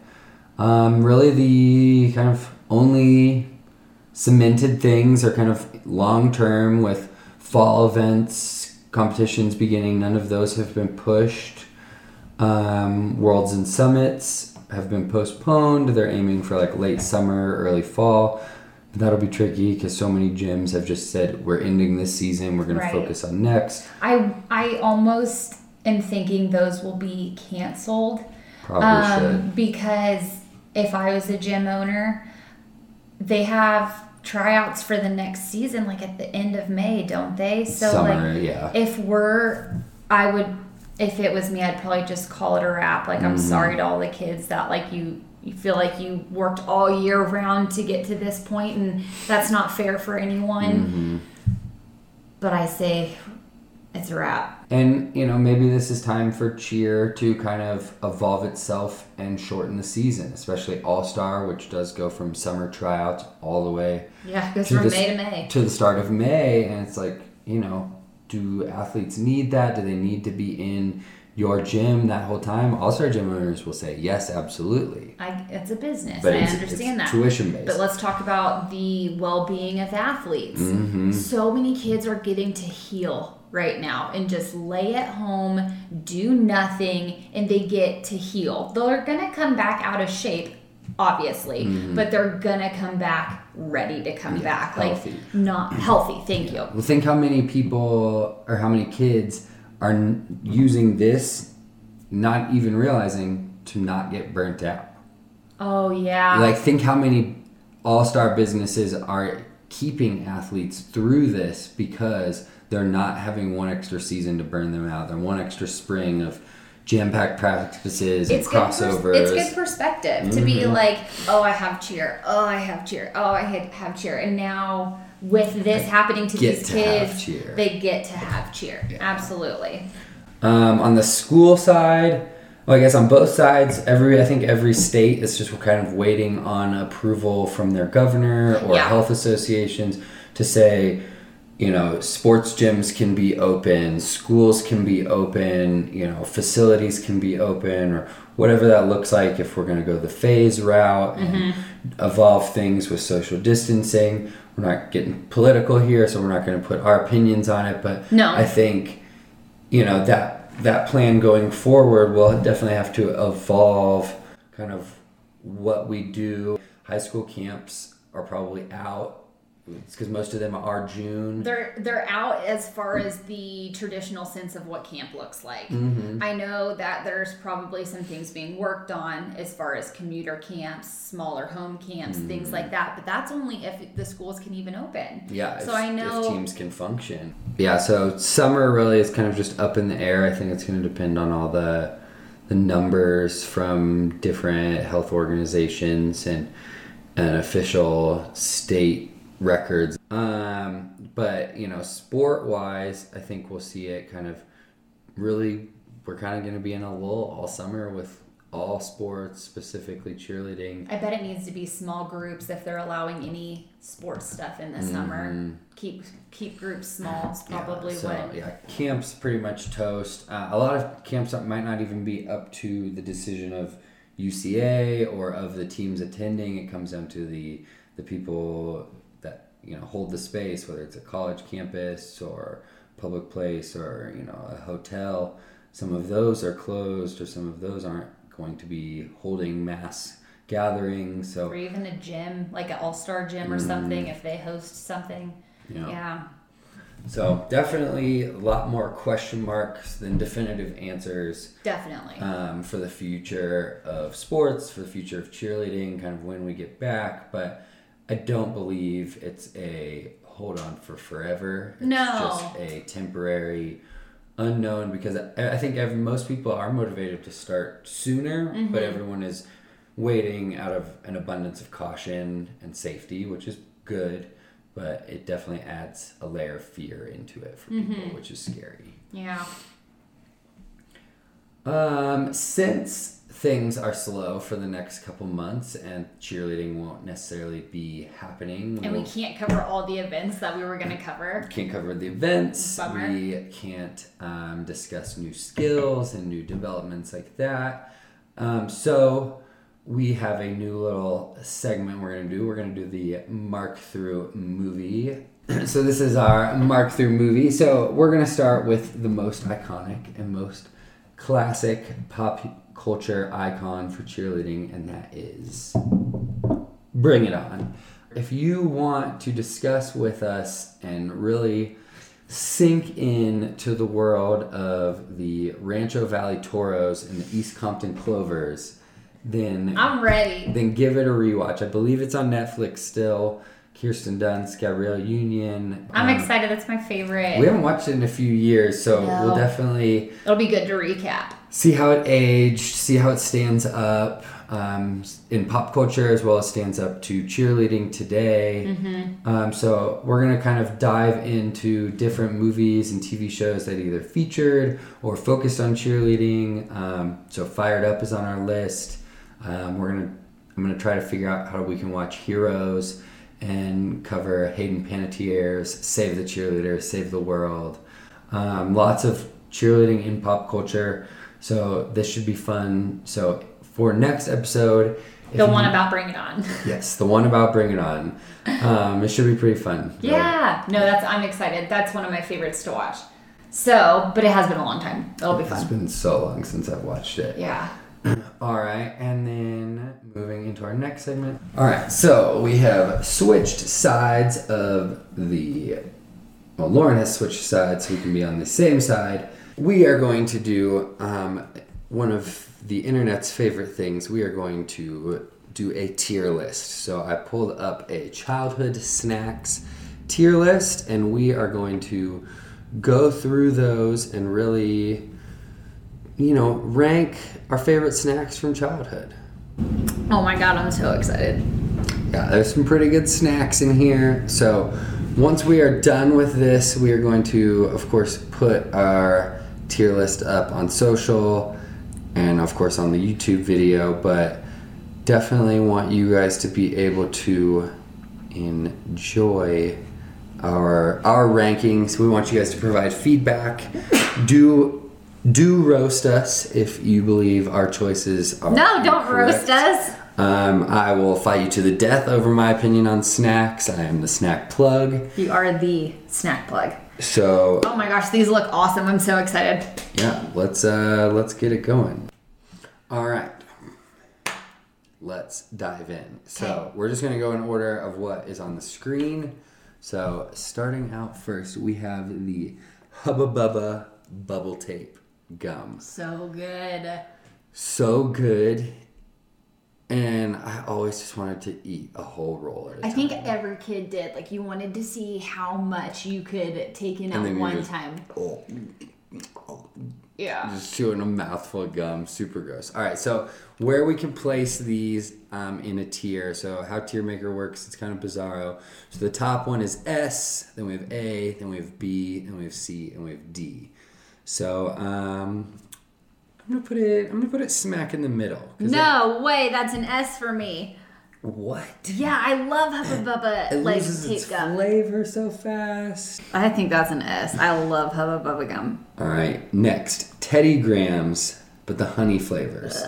Um. Really, the kind of only cemented things are kind of long term with fall events, competitions beginning. None of those have been pushed. Um, Worlds and summits have been postponed. They're aiming for like late summer, early fall. But that'll be tricky because so many gyms have just said we're ending this season. We're going Right. to focus on next. I I almost am thinking those will be canceled. Probably Um, should. because if I was a gym owner, they have tryouts for the next season like at the end of May, don't they? So Summer, like yeah. if we're I would if it was me, I'd probably just call it a wrap. Like Mm-hmm. I'm sorry to all the kids that like you you feel like you worked all year round to get to this point and that's not fair for anyone. Mm-hmm. But I say it's a wrap. And you know, maybe this is time for cheer to kind of evolve itself and shorten the season, especially All Star, which does go from summer tryouts all the way Yeah, goes To from this- May to May. to the start of May, and it's like, you know, do athletes need that? Do they need to be in your gym that whole time? All Star gym owners will say yes, absolutely. I, it's a business. But I understand that. tuition based. But let's talk about the well-being of athletes. Mm-hmm. So many kids are getting to heal right now and just lay at home, do nothing, and they get to heal. They're gonna come back out of shape, obviously, but they're gonna come back ready to come Mm-hmm. Yeah, back, healthy. like not healthy. Thank you. Well, think how many people or how many kids are n- using this, not even realizing to not get burnt out. Oh yeah. Like, think how many all star businesses are keeping athletes through this because they're not having one extra season to burn them out. They're one extra spring of jam-packed practices and it's good pers- crossovers. it's good perspective to be Mhm. like, oh, I have cheer. Oh, I have cheer. Oh, I had- have cheer. And now with this happening to get these to kids, they get to have cheer. Yeah. Absolutely. Um, on the school side, well, I guess on both sides, every I think every state is just kind of waiting on approval from their governor or Yeah. health associations to say, you know, sports gyms can be open, schools can be open, you know, facilities can be open, or whatever that looks like. If we're going to go the phase route and Mm-hmm. evolve things with social distancing, we're not getting political here, so we're not going to put our opinions on it. But No. I think you know that that plan going forward will definitely have to evolve kind of what we do high school camps are probably out because most of them are june They're they're out as far as the traditional sense of what camp looks like. Mm-hmm. I know that there's probably some things being worked on as far as commuter camps, smaller home camps, things Mm-hmm. like that. But that's only if the schools can even open. yeah So if, I know if teams can function yeah so summer really is kind of just up in the air i think it's going to depend on all the the numbers from different health organizations and an official state records um but you know sport wise i think we'll see it kind of really we're kind of going to be in a lull all summer with all sports specifically cheerleading I bet it needs to be small groups if they're allowing any sports stuff in the summer. Keep keep groups small. Is probably Mm-hmm. yeah, so, what. yeah camps pretty much toast uh, a lot of camps might not even be up to the decision of uca or of the teams attending it comes down to the the people that you know hold the space whether it's a college campus or public place or you know a hotel some of those are closed or some of those aren't going to be holding mass gatherings so Or even a gym, like an all star gym or something, if they host something. know Yeah. So definitely a lot more question marks than definitive answers Definitely. um, for the future of sports, for the future of cheerleading, kind of when we get back. But I don't believe it's a hold on for forever. It's No. just a temporary unknown because I, I think every, most people are motivated to start sooner, Mm-hmm. but everyone is waiting out of an abundance of caution and safety, which is good. But it definitely adds a layer of fear into it for people, Mm-hmm. which is scary. yeah. Um, since things are slow for the next couple months and cheerleading won't necessarily be happening, And we we'll- can't cover all the events that we were going to cover. can't cover the events. Bummer. We can't um, discuss new skills and new developments like that. Um, so we have a new little segment we're going to do. We're going to do the mark through movie. so this is our mark through movie. So we're going to start with the most iconic and most classic pop culture icon for cheerleading, and that is Bring It On. If you want to discuss with us and really sink in to the world of the Rancho Valley Toros and the East Compton Clovers, then I'm ready. then give it a rewatch. I believe it's on Netflix still. Kirsten Dunst, Gabrielle Union. I'm Um, excited. That's my favorite. We haven't watched it in a few years, so No. we'll definitely It'll be good to recap. see how it aged, see how it stands up um, in pop culture as well as stands up to cheerleading today. Um, so we're gonna kind of dive into different movies and TV shows that either featured or focused on cheerleading. Um, so Fired Up is on our list. Um, we're gonna I'm gonna try to figure out how we can watch Heroes and cover Hayden Panettiere's Save the Cheerleader, Save the World. Um, lots of cheerleading in pop culture. So this should be fun. So for next episode, The you- one about Bring It On. yes, the one about Bring It On. Um, it should be pretty fun. Yeah. No, that's I'm excited. That's one of my favorites to watch. So, but it has been a long time. It'll be It's fun. been so long since I've watched it. Yeah. All right, and then moving into our next segment. All right, so we have switched sides of the. Well, Lauren has switched sides, so we can be on the same side. We are going to do um, one of the internet's favorite things. We are going to do a tier list. So I pulled up a childhood snacks tier list, and we are going to go through those and really, you know, rank our favorite snacks from childhood. Oh my god, I'm so excited. Yeah, there's some pretty good snacks in here. So once we are done with this, we are going to, of course, put our tier list up on social and, of course, on the YouTube video. But definitely want you guys to be able to enjoy our our rankings. We want you guys to provide feedback. Do do roast us if you believe our choices are No, don't incorrect. roast us. Um, I will fight you to the death over my opinion on snacks. I am the snack plug. You are the snack plug. So Oh my gosh, these look awesome. I'm so excited. yeah, let's uh, let's get it going. All right, let's dive in. So we're just gonna go in order of what is on the screen. So starting out first, we have the Hubba Bubba bubble tape gum. So good. So good. And I always just wanted to eat a whole roll at a I time. think every kid did. Like you wanted to see how much you could take in at one just- time. Oh, Yeah. just chewing a mouthful of gum, super gross. All right, so where we can place these um, in a tier. So how tier maker works, it's kind of bizarro. So the top one is S, then we have A, then we have B, then we have C, and we have D. So um, I'm gonna put it. I'm gonna put it smack in the middle. No way, that's an S for me. what? Yeah, I love Hubba Bubba It like loses tape its gum. flavor so fast. I think that's an S. I love Hubba Bubba gum. All right, next Teddy Grahams, but the honey flavors.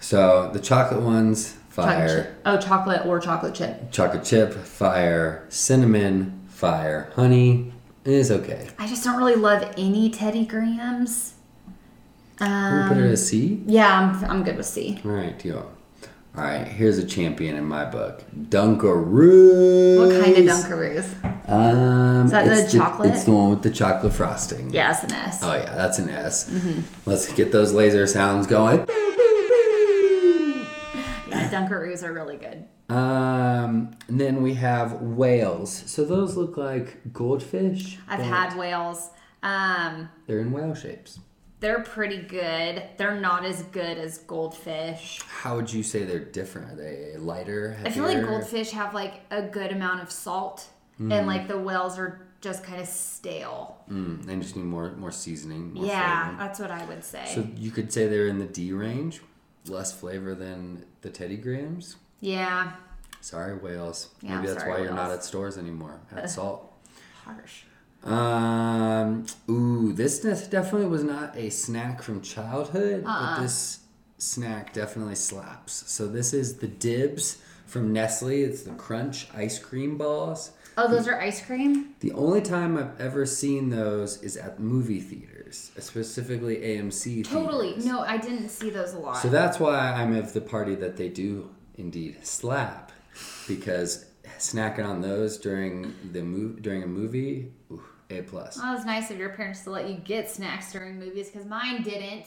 So the chocolate ones, Chocolate fire. chip. Oh, chocolate or chocolate chip. Chocolate chip, fire. Cinnamon, fire. Honey is okay. I just don't really love any Teddy Grahams. I'm put it Um, as C. yeah, I'm, I'm good with C. All right, deal. All right, here's a champion in my book, Dunkaroos. What kind of Dunkaroos? Um, Is that the it's chocolate? It's the one with the chocolate frosting. Yeah, it's an S. Oh yeah, that's an S. Mm-hmm. Let's get those laser sounds going. Yeah, Dunkaroos are really good. Um, and then we have whales. So those look like goldfish. I've had whales. Um, They're in whale shapes. they're pretty good. They're not as good as goldfish. How would you say they're different? Are they lighter? I feel like goldfish have like a good amount of salt, and like the whales are just kind of stale. Mm, they just need more more seasoning. More yeah, that's what I would say. So you could say they're in the D range, less flavor than the Teddy Grahams. Yeah, Sorry, whales. Yeah, Maybe I'm that's sorry, why you're not at stores anymore. At salt. harsh. Um. Ooh, this def- definitely was not a snack from childhood, Uh-uh. but this snack definitely slaps. So this is the Dibs from Nestle. It's the Crunch ice cream balls. Oh, those are ice cream. The only time I've ever seen those is at movie theaters, specifically AMC. Totally. theaters. No, I didn't see those a lot. So that's why I'm of the party that they do indeed slap, because snacking on those during the move during a movie, ooh, a plus. Well, it was nice of your parents to let you get snacks during movies because mine didn't.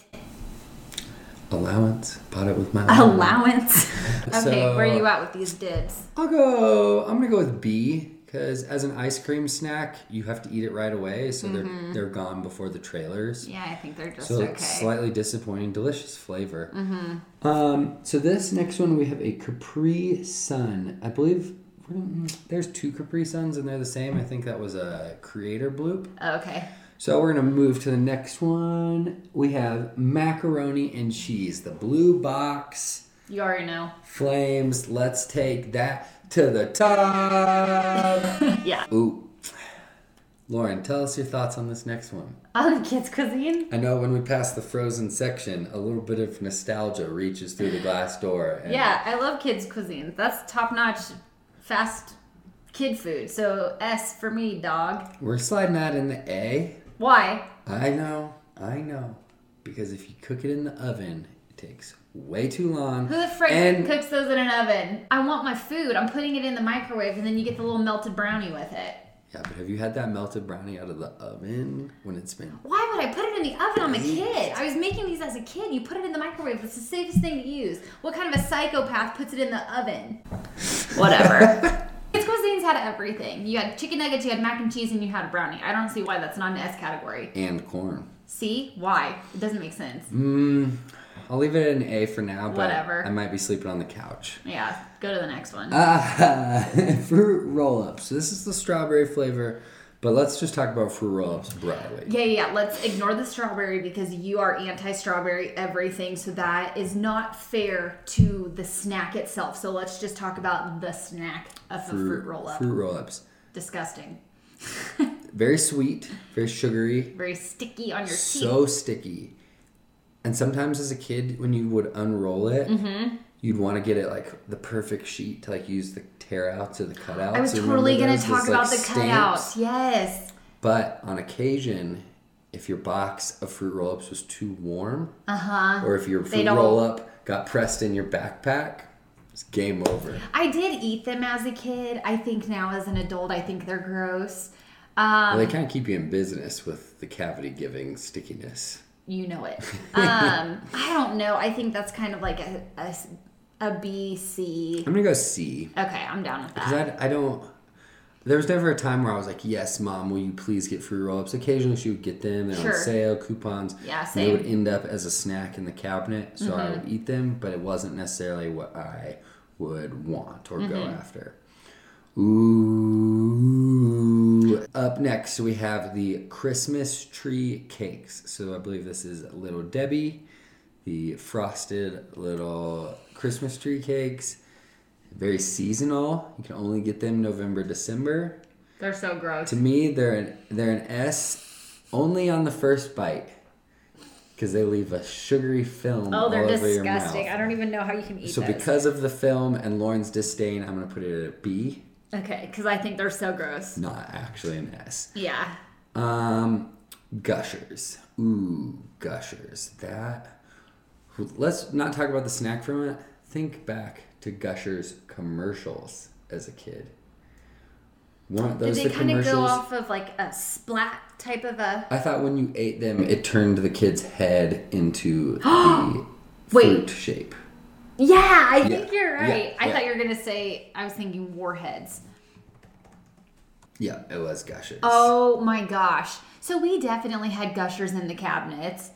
Allowance, bought it with my own. Allowance. okay, So- where are you at with these dibs? I'll go. I'm gonna go with B because as an ice cream snack, you have to eat it right away, so they're they're gone before the trailers. Yeah, I think they're just So okay. slightly disappointing, delicious flavor. Mm-hmm. Um, so this next one we have a Capri Sun. I believe mm, there's two Capri Suns and they're the same. I think that was a creator bloop. okay. So we're gonna move to the next one. We have macaroni and cheese, the blue box, You already know. flames. Let's take that to the top. Yeah. Ooh, Lauren, tell us your thoughts on this next one. On kids' cuisine? I know when we pass the frozen section, a little bit of nostalgia reaches through the glass door. And Yeah, I love kids' cuisine. That's top notch, fast kid food. So S for me, dog. We're sliding that in the A. Why? I know, I know. Because if you cook it in the oven, it takes way too long. Who the frick And cooks those in an oven? I want my food. I'm putting it in the microwave, and then you get the little melted brownie with it. yeah, but have you had that melted brownie out of the oven when it's been? Why would I put it in the oven? I'm a kid. I was making these as a kid. You put it in the microwave. It's the safest thing to use. What kind of a psychopath puts it in the oven? Whatever. Kids cuisines had everything. You had chicken nuggets, you had mac and cheese, and you had a brownie. I don't see why that's not an S category. And corn. See why? It doesn't make sense. Mm, I'll leave it at an A for now, but Whatever. I might be sleeping on the couch. Yeah, go to the next one. Ah, fruit roll ups. This is the strawberry flavor, but let's just talk about fruit roll ups broadly. Yeah, yeah, yeah. Let's ignore the strawberry because you are anti strawberry everything. So that is not fair to the snack itself. So let's just talk about the snack of the fruit, roll up. Fruit roll ups. Disgusting. Very sweet, very sugary, Very sticky on your teeth. so sticky. And sometimes as a kid, when you would unroll it, Mm-hmm. you'd want to get it like the perfect sheet to like use the tear outs or the cutouts. I was totally going to talk about like, the stamps? cutouts. Yes. But on occasion, if your box of fruit roll ups was too warm, Uh huh. or if your fruit roll up got pressed in your backpack, it's game over. I did eat them as a kid. I think now as an adult, I think they're gross. Um, Well, they kind of keep you in business with the cavity giving stickiness. You know it. Um, I don't know. I think that's kind of like a, a, a B, C. I'm gonna go C Okay, I'm down with because that. I, I don't. There was never a time where I was like, "Yes, mom, will you please get free roll-ups?" Occasionally, she would get them. They're Sure. on sale, coupons. Yeah, and They would. Mm-hmm. end up as a snack in the cabinet, so I would eat them, but it wasn't necessarily what I would want or go Mm-hmm. after. Ooh. Up next, we have the Christmas tree cakes. So I believe this is Little Debbie, the frosted little Christmas tree cakes. Very seasonal. You can only get them November, December. They're so gross. To me, they're an they're an S only on the first bite because they leave a sugary film Oh, they're all over your disgusting. I don't even know how you can eat them. So those. because of the film and Lauren's disdain, I'm gonna put it at a B, okay, because I think they're so gross. not actually an S. Yeah. Um, Gushers. Ooh, Gushers. That. Let's not talk about the snack for a minute. Think back to Gushers commercials as a kid. Weren't Did they the kind of go off of like a splat type of a? I thought when you ate them, it turned the kid's head into the Wait. fruit shape. Yeah, I Yeah, think you're yeah, right. I yeah. thought you were gonna say. I was thinking warheads. Yeah, it was Gushers. Oh my gosh! So we definitely had gushers in the cabinets.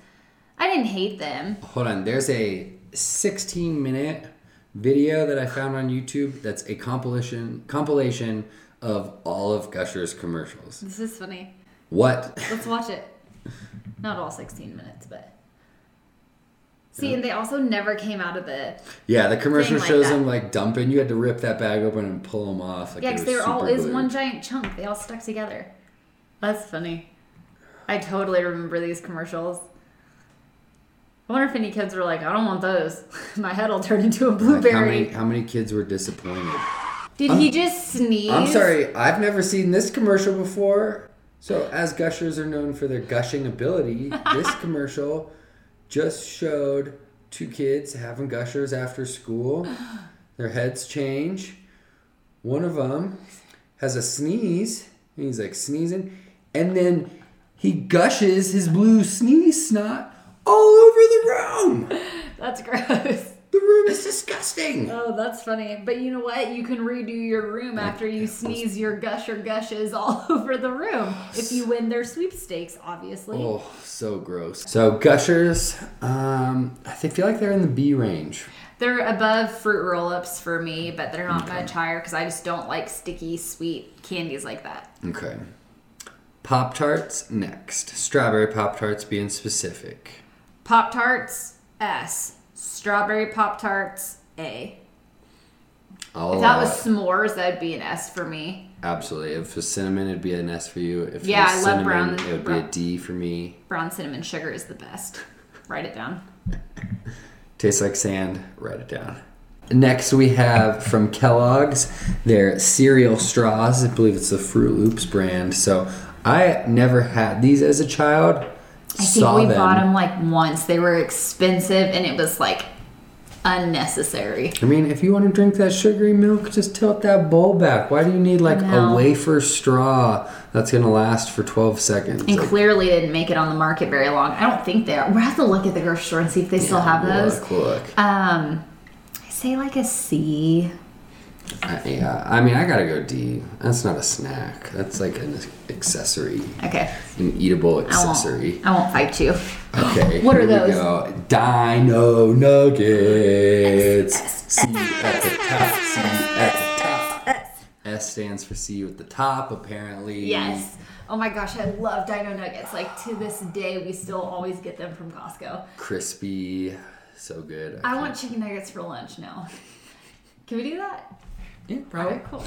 I didn't hate them. Hold on, there's a 16 minute video that I found on YouTube that's a compilation compilation of all of Gushers commercials. This is funny. What? Let's watch it. Not all 16 minutes, but. See, and they also never came out of the. Yeah, the commercial like shows that. them like dumping. You had to rip that bag open and pull them off. Like Yeah, it because they were all. super It was glued. one giant chunk. They all stuck together. That's funny. I totally remember these commercials. I wonder if any kids were like, I don't want those. My head will turn into a Like, how blueberry. many how many kids were disappointed? Did he just sneeze? I'm sorry, I've never seen this commercial before. So, as gushers are known for their gushing ability, this commercial just showed two kids having gushers after school. Their heads change. One of them has a sneeze, and he's like sneezing, and then he gushes his blue sneeze snot all over the room. That's gross. The room is disgusting. Oh, that's funny. But you know what? You can redo your room after you sneeze your gusher gushes all over the room. If you win their sweepstakes, obviously. Oh, so gross. So gushers, um, I think- feel like they're in the B range. They're above fruit roll ups for me, but they're not much higher because I just don't like sticky, sweet candies like that. Okay. Pop tarts next. Strawberry pop tarts, being specific. Pop Tarts, S. Strawberry Pop Tarts, A. I'll If that was s'mores, that'd be an S for me. absolutely. If it was cinnamon, it'd be an S for you. If Yeah, it was I love brown- it would be a D for me. Brown cinnamon sugar is the best. Write it down. Tastes like sand. Write it down. Next, we have from Kellogg's their cereal straws. I believe it's the Froot Loops brand. So I never had these as a child. I think we bought them like once. They were expensive and it was like unnecessary. I mean, if you want to drink that sugary milk, just tilt that bowl back. Why do you need like a wafer straw that's gonna last for 12 seconds? And Like, clearly didn't make it on the market very long. I don't think they are. We'll have to look at the grocery store and see if they still have those. Look, look. Um, I say like a C. Uh, yeah, I mean, I gotta go D. That's not a snack. That's like an accessory, Okay. an eatable I won't, accessory. I won't fight you. Okay. What are those? go. Dino Nuggets. C at the top. C at the top. S stands for C at the top, apparently. Yes. Oh my gosh, I love Dino Nuggets. Like to this day, we still always get them from Costco. Crispy. So good. I want chicken nuggets for lunch now. Can we do that? Yeah, probably. right, cool.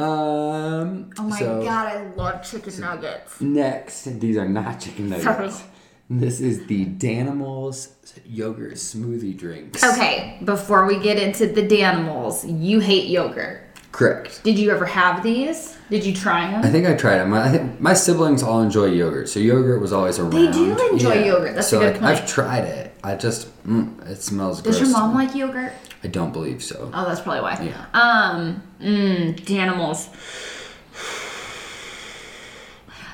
Um. Oh my so god, I love chicken nuggets. Next, these are not chicken nuggets. Sorry. This is the Danimals yogurt smoothie drinks. Okay, before we get into the Danimals, you hate yogurt. Correct. Did you ever have these? Did you try them? I think I tried them. I my siblings all enjoy yogurt, so yogurt was always around. They do enjoy yogurt. That's a so good like, point. I've tried it. I just mm, it smells Does gross. your mom like yogurt? I don't believe so. Oh, that's probably why. Yeah. Um, mm, Danimals.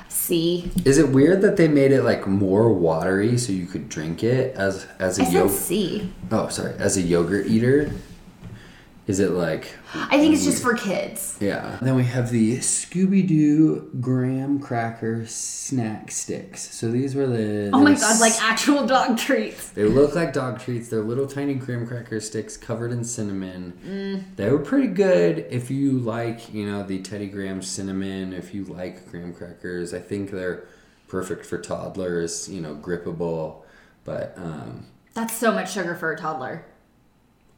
C. Is it weird that they made it like more watery so you could drink it as as a yogurt? C. Oh, sorry, as a yogurt eater. Is it like I think it's just for kids. Yeah. Then we have the Scooby Doo graham cracker snack sticks. So these were the. Oh my they're god, like actual dog treats. They look like dog treats. They're little tiny graham cracker sticks covered in cinnamon. Mm. They were pretty good if you like, you know, the Teddy Graham cinnamon. If you like graham crackers, I think they're perfect for toddlers. You know, grippable. But um, That's so much sugar for a toddler.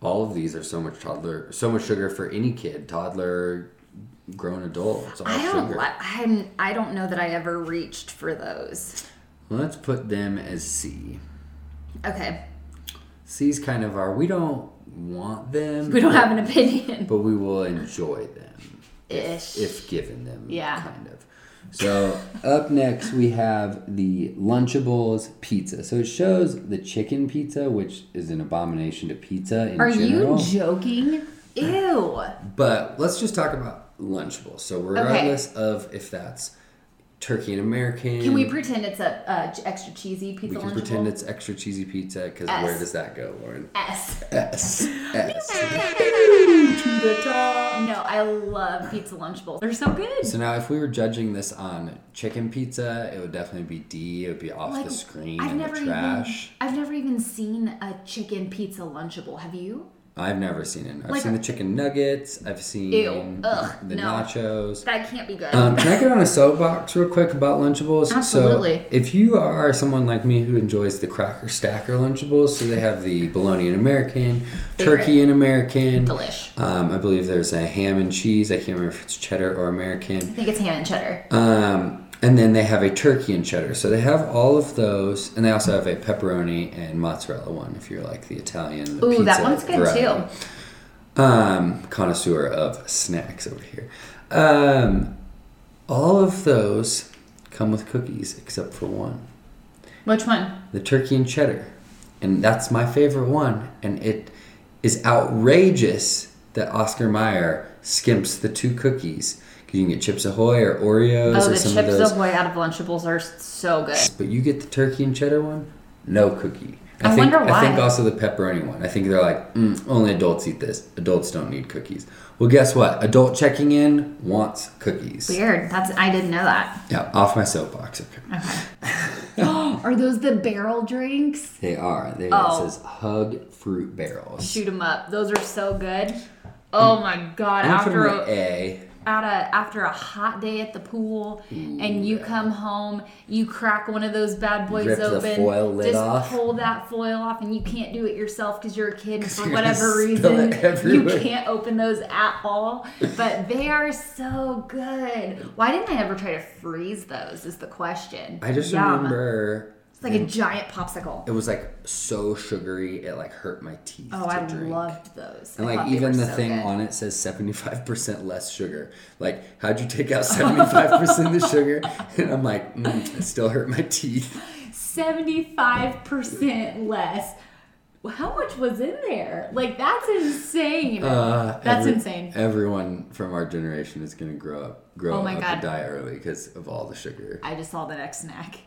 All of these are so much toddler, so much sugar for any kid, toddler, grown adult. I don't like. I'm. I don't know that I ever reached for those. Let's put them as C. Okay, C's kind of are we don't want them. we don't but, have an opinion. but we will enjoy them Ish. if given them. Yeah. Kind of. So up next we have the Lunchables pizza. So it shows the chicken pizza, which is an abomination to pizza in Are general. you joking? Ew. but let's just talk about Lunchables. So regardless of if that's turkey and American, Can we pretend it's a uh, extra cheesy pizza? we can Lunchable? pretend it's extra cheesy pizza because where does that go, Lauren? S. S S to the top. No, I love pizza Lunchables. They're so good. So now, if we were judging this on chicken pizza, it would definitely be D. It would be off the screen I've in never the trash. even I've never even seen a chicken pizza Lunchable. Have you? I've never seen it. I've Like- seen the chicken nuggets. I've seen Ew. Ugh, the no. nachos. That can't be good. Um, can I get on a soapbox real quick about Lunchables? Absolutely. So, if you are someone like me who enjoys the Cracker Stacker Lunchables, so they have the bologna and American, turkey and American. Delish. Um, I believe there's a ham and cheese. I can't remember if it's cheddar or American. I think it's ham and cheddar. Um, and then they have a turkey and cheddar. So they have all of those, and they also have a pepperoni and mozzarella one if you're like the Italian. Ooh, that one's good variety. too. Um, connoisseur of snacks over here. Um, all of those come with cookies except for one, Which one? the turkey and cheddar, and that's my favorite one. And it is outrageous that Oscar Mayer skimps the two cookies you can get Chips Ahoy or Oreos Oh, or the some chips of those. Ahoy out of Lunchables are so good. But you get the turkey and cheddar one, no cookie. I think, wonder I think also the pepperoni one. I think they're like, mm, only adults eat this. Adults don't need cookies. Well, guess what? Adult checking in wants cookies. Weird. That's I didn't know that. Yeah, off my soapbox. Okay. okay. are those the barrel drinks? They are. They, Oh. It says hug fruit barrels. Shoot them up. Those are so good. Oh my god! I'm After a, A. at a after a hot day at the pool, and you come home, you crack one of those bad boys Rip open. just off. pull that foil off, and you can't do it yourself because you're a kid. and For whatever reason, you can't open those at all. But they are so good. Why didn't I ever try to freeze those? Is the question. I just Yum. remember It's like a giant popsicle. it was like so sugary it like hurt my teeth Oh, I drink. loved those. And I like even the so thing good. on it says 75% less sugar. Like, how'd you take out 75% of the sugar? And I'm like, mm, it still hurt my teeth. 75% less. How much was in there? Like, that's insane. Uh, That's every- insane. Everyone from our generation is gonna grow up, grow Oh up and die early because of all the sugar. I just saw the next snack.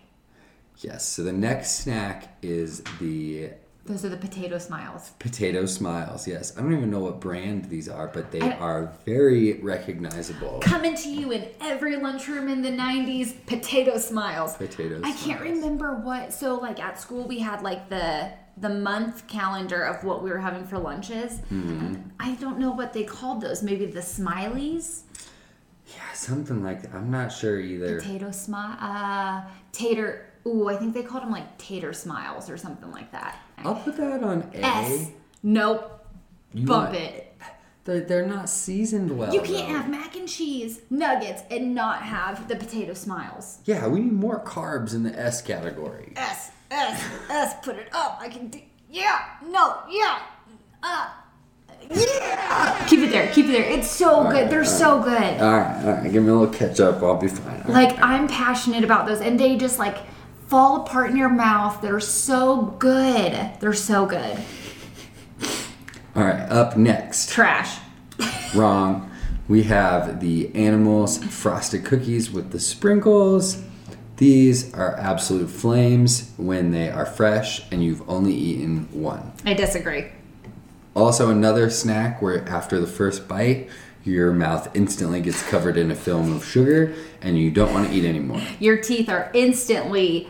Yes. So the next snack is the Those are the potato smiles. Potato Smiles, yes. I don't even know what brand these are, but they I- are very recognizable. Coming to you in every lunchroom in the 90s, potato smiles. Potato I can't remember what. So, like at school, we had like the the month calendar of what we were having for lunches. Mm-hmm. I don't know what they called those. Maybe the smileys, Yeah, something like that. I'm not sure either. potato smile, uh, tater. Ooh, I think they called them like tater smiles or something like that. I'll put that on A. S. Nope. You Bump want- it. They're, they're not seasoned well. You can't though. have mac and cheese nuggets and not have the potato smiles. Yeah, we need more carbs in the S category. S S S. Put it up. I can do. Yeah. No. Yeah. Uh. Yeah. Keep it there. Keep it there. It's so good. They're so good. All right, all right. Give me a little ketchup. I'll be fine. All right. Like I'm passionate about those, and they just like fall apart in your mouth. They're so good. They're so good. All right, up next. Trash. Wrong. We have the animals frosted cookies with the sprinkles. These are absolute flames when they are fresh and you've only eaten one. I disagree. Also, another snack where after the first bite, your mouth instantly gets covered in a film of sugar and you don't want to eat anymore. Your teeth are instantly.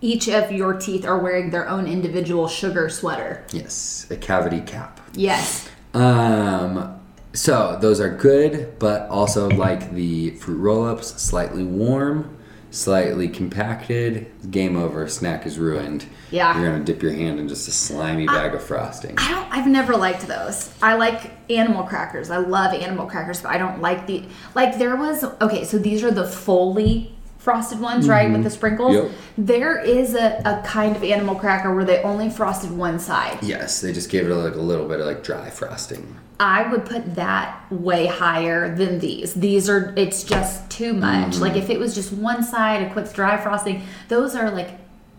Each of your teeth are wearing their own individual sugar sweater. Yes, a cavity cap. Yes. Um, so those are good, but also like the fruit roll-ups, slightly warm, slightly compacted. Game over. Snack is ruined. Yeah. You're gonna dip your hand in just a slimy bag of frosting. I don't. I've never liked those. I like animal crackers. I love animal crackers, but I don't like the like. There was okay. So these are the Foley frosted ones, right, with mm-hmm. the sprinkles. Yep. There is a, a kind of animal cracker where they only frosted one side. Yes, they just gave it like a little bit of like dry frosting. I would put that way higher than these. These are. It's just too much. Like if it was just one side, a quick dry frosting. Those are like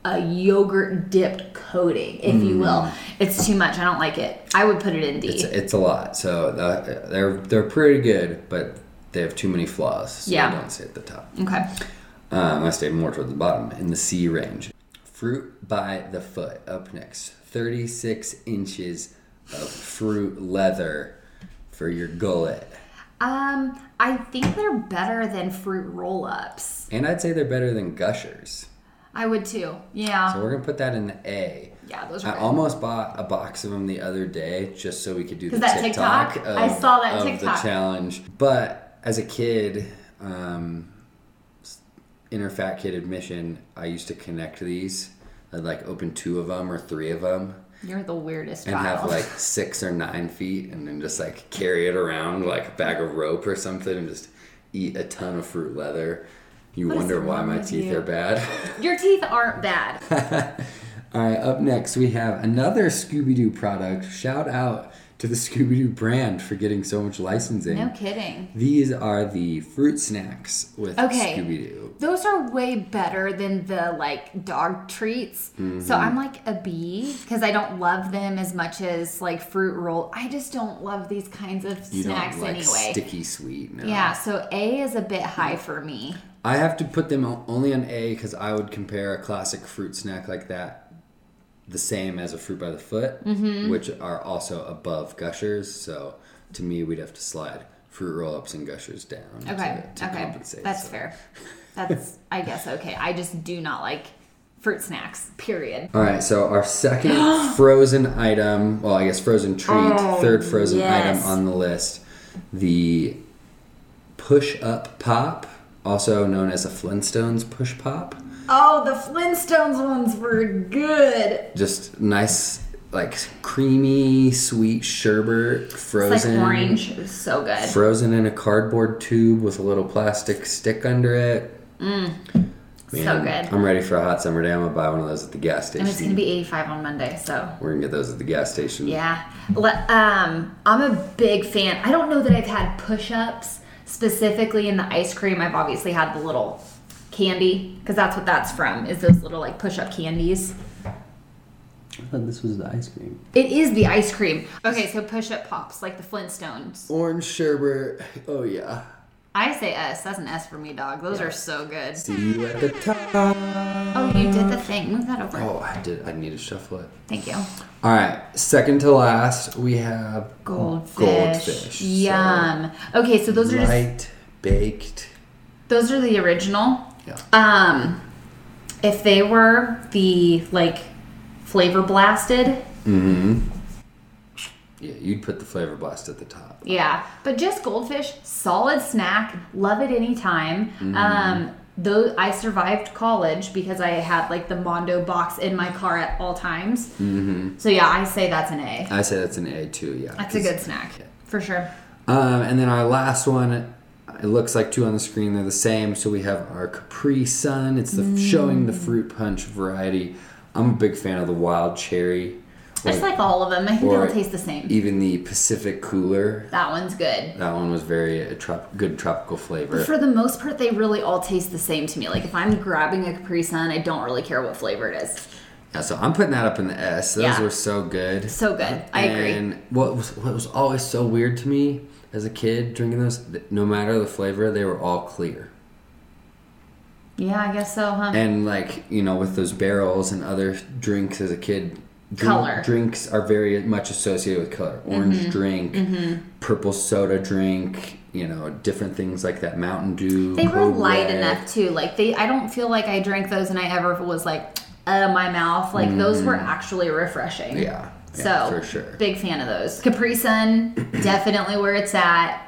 a yogurt dipped coating, if you will. It's too much. I don't like it. I would put it in D. It's, it's a lot. So the, they're they're pretty good, but they have too many flaws. So Yeah. they don't stay at the top. okay. Um, I stay more toward the bottom in the C range. Fruit by the foot up next. 36 inches of fruit leather for your gullet. Um, I think they're better than fruit roll-ups. And I'd say they're better than gushers. I would too. Yeah. So we're gonna put that in the A. yeah, those I are. good. almost bought a box of them the other day just so we could do the that TikTok, TikTok? of, I saw that of TikTok. the challenge. But as a kid, um, inner fat kid admission, I used to connect these. I'd like open two of them or three of them You're the weirdest and child. have like six or nine feet and then just like carry it around like a bag of rope or something and just eat a ton of fruit leather. You What wonder why my teeth you? are bad. Your teeth aren't bad. All right, up next we have another Scooby Doo product. Shout out to the Scooby Doo brand for getting so much licensing. No kidding. These are the fruit snacks with Okay. Scooby Doo. Those are way better than the like dog treats. Mm-hmm. So I'm like a B because I don't love them as much as like fruit roll. I just don't love these kinds of You snacks don't like anyway. sticky sweet. No. Yeah, so A is a bit high for me. I have to put them only on A because I would compare a classic fruit snack like that the same as a fruit by the foot, Mm-hmm. which are also above gushers. So to me, we'd have to slide fruit roll ups and gushers down Okay, to, to okay, compensate. that's So- fair. That's I guess okay. I just do not like fruit snacks. Period. All right, so our second frozen item, well, I guess frozen treat, Oh, third frozen yes. item on the list, the push up pop, also known as a Flintstones push pop. Oh, the Flintstones ones were good. Just nice, like creamy, sweet sherbet, It's frozen. like orange. It was so good. Frozen in a cardboard tube with a little plastic stick under it. Mmm. So good. I'm ready for a hot summer day. I'm gonna buy one of those at the gas station. And it's gonna be 85 on Monday, so We're gonna get those at the gas station. yeah. Um, I'm a big fan. I don't know that I've had push-ups specifically in the ice cream. I've obviously had the little candy because that's what that's from. Is those little like push-up candies. I thought this was the ice cream. It is the ice cream. Okay, so push-up pops like the Flintstones. Orange sherbet. Oh yeah. I say S. That's an S for me, dog. Those are so good. See you at the top. Oh, you did the thing. Move that over. Oh, I did. I need to shuffle it. Thank you. All right. Second to last, we have Goldfish. Goldfish. So, Yum. okay, so those are just light baked. those are the original. Yeah. Um, if they were the like flavor blasted, Mm-hmm. Yeah, you'd put the flavor blast at the top. yeah. But just goldfish, solid snack. Love it anytime. Mm-hmm. Um, though I survived college because I had like the Mondo box in my car at all times. Mm-hmm. So yeah, I say that's an A. I say that's an A too. Yeah. That's a good snack for sure. Um, and then our last one, it looks like two on the screen. They're the same. So we have our Capri Sun. It's the showing the mm. fruit punch variety. I'm a big fan of the wild cherry. I just like all of them. I think they all taste the same. Even the Pacific Cooler. That one's good. That one was very a trop- good tropical flavor. But For the most part, they really all taste the same to me. Like if I'm grabbing a Capri Sun, I don't really care what flavor it is. Yeah, so I'm putting that up in the S. Those Yeah. were so good. So good. I agree. And what was what was always so weird to me as a kid drinking those, no matter the flavor, they were all clear. Yeah, I guess so, huh? And like you know, with those barrels and other drinks as a kid, drink- Color. drinks are very much associated with color. Orange Mm-hmm. drink, purple soda drink, you know, different things like that. Mountain Dew. They were light Red. enough too. Like they, I don't feel like I drank those and I ever was like, uh, my mouth. Like those were actually refreshing. Mm. Yeah, yeah, So for sure. big fan of those. Capri Sun, definitely where it's at.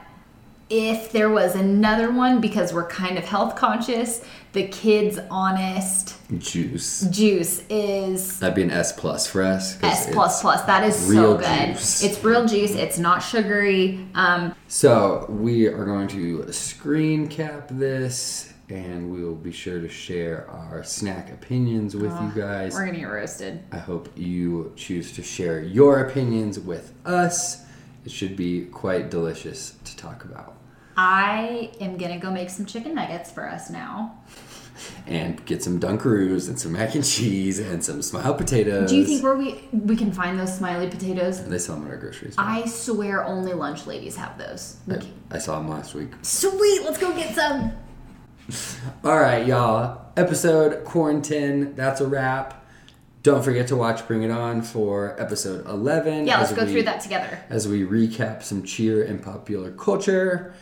If there was another one, because we're kind of health conscious, the Kids Honest Juice. juice is That'd be an S plus for us. S plus plus. That is so real good. juice. It's real juice. It's not sugary. Um, So we are going to screen cap this, and we will be sure to share our snack opinions with you guys. we're gonna get roasted. I hope you choose to share your opinions with us. It should be quite delicious to talk about. I am gonna go make some chicken nuggets for us now. And get some Dunkaroos and some mac and cheese and some smile potatoes. Do you think where we we can find those smiley potatoes? they sell them at our grocery store? I swear only lunch ladies have those. I, I saw them last week. Sweet, let's go get some. All right, y'all. Episode quarantine. That's a wrap. Don't forget to watch Bring It On for episode 11. Yeah, let's go we- through that together. As we recap some cheer and popular culture.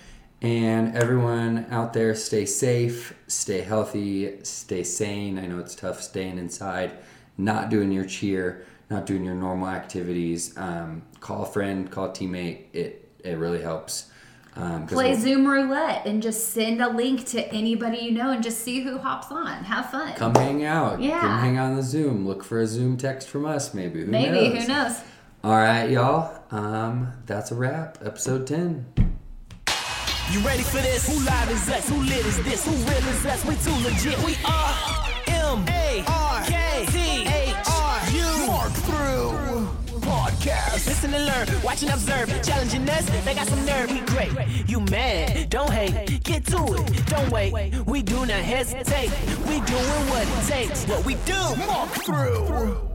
And everyone out there, stay safe, stay healthy, stay sane. I know it's tough staying inside, not doing your cheer, not doing your normal activities. Um, call a friend, call a teammate. It it really helps. Um, 'cause Play we'll- Zoom roulette and just send a link to anybody you know and just see who hops on. Have fun. Come hang out. Yeah. Come hang out on the Zoom. Look for a Zoom text from us, maybe. Who Maybe, knows? who knows? All right, y'all. Um, that's a wrap. Episode 10. You ready for this? Who live is us? Who lit is this? Who real is us? We too legit. We are M A R podcast. Listen and learn, watch and observe. Challenging us, they got some nerve. We great. You mad? Don't hate. Get to it. Don't wait. We do not hesitate. We doing what it takes. What we do. Walk through.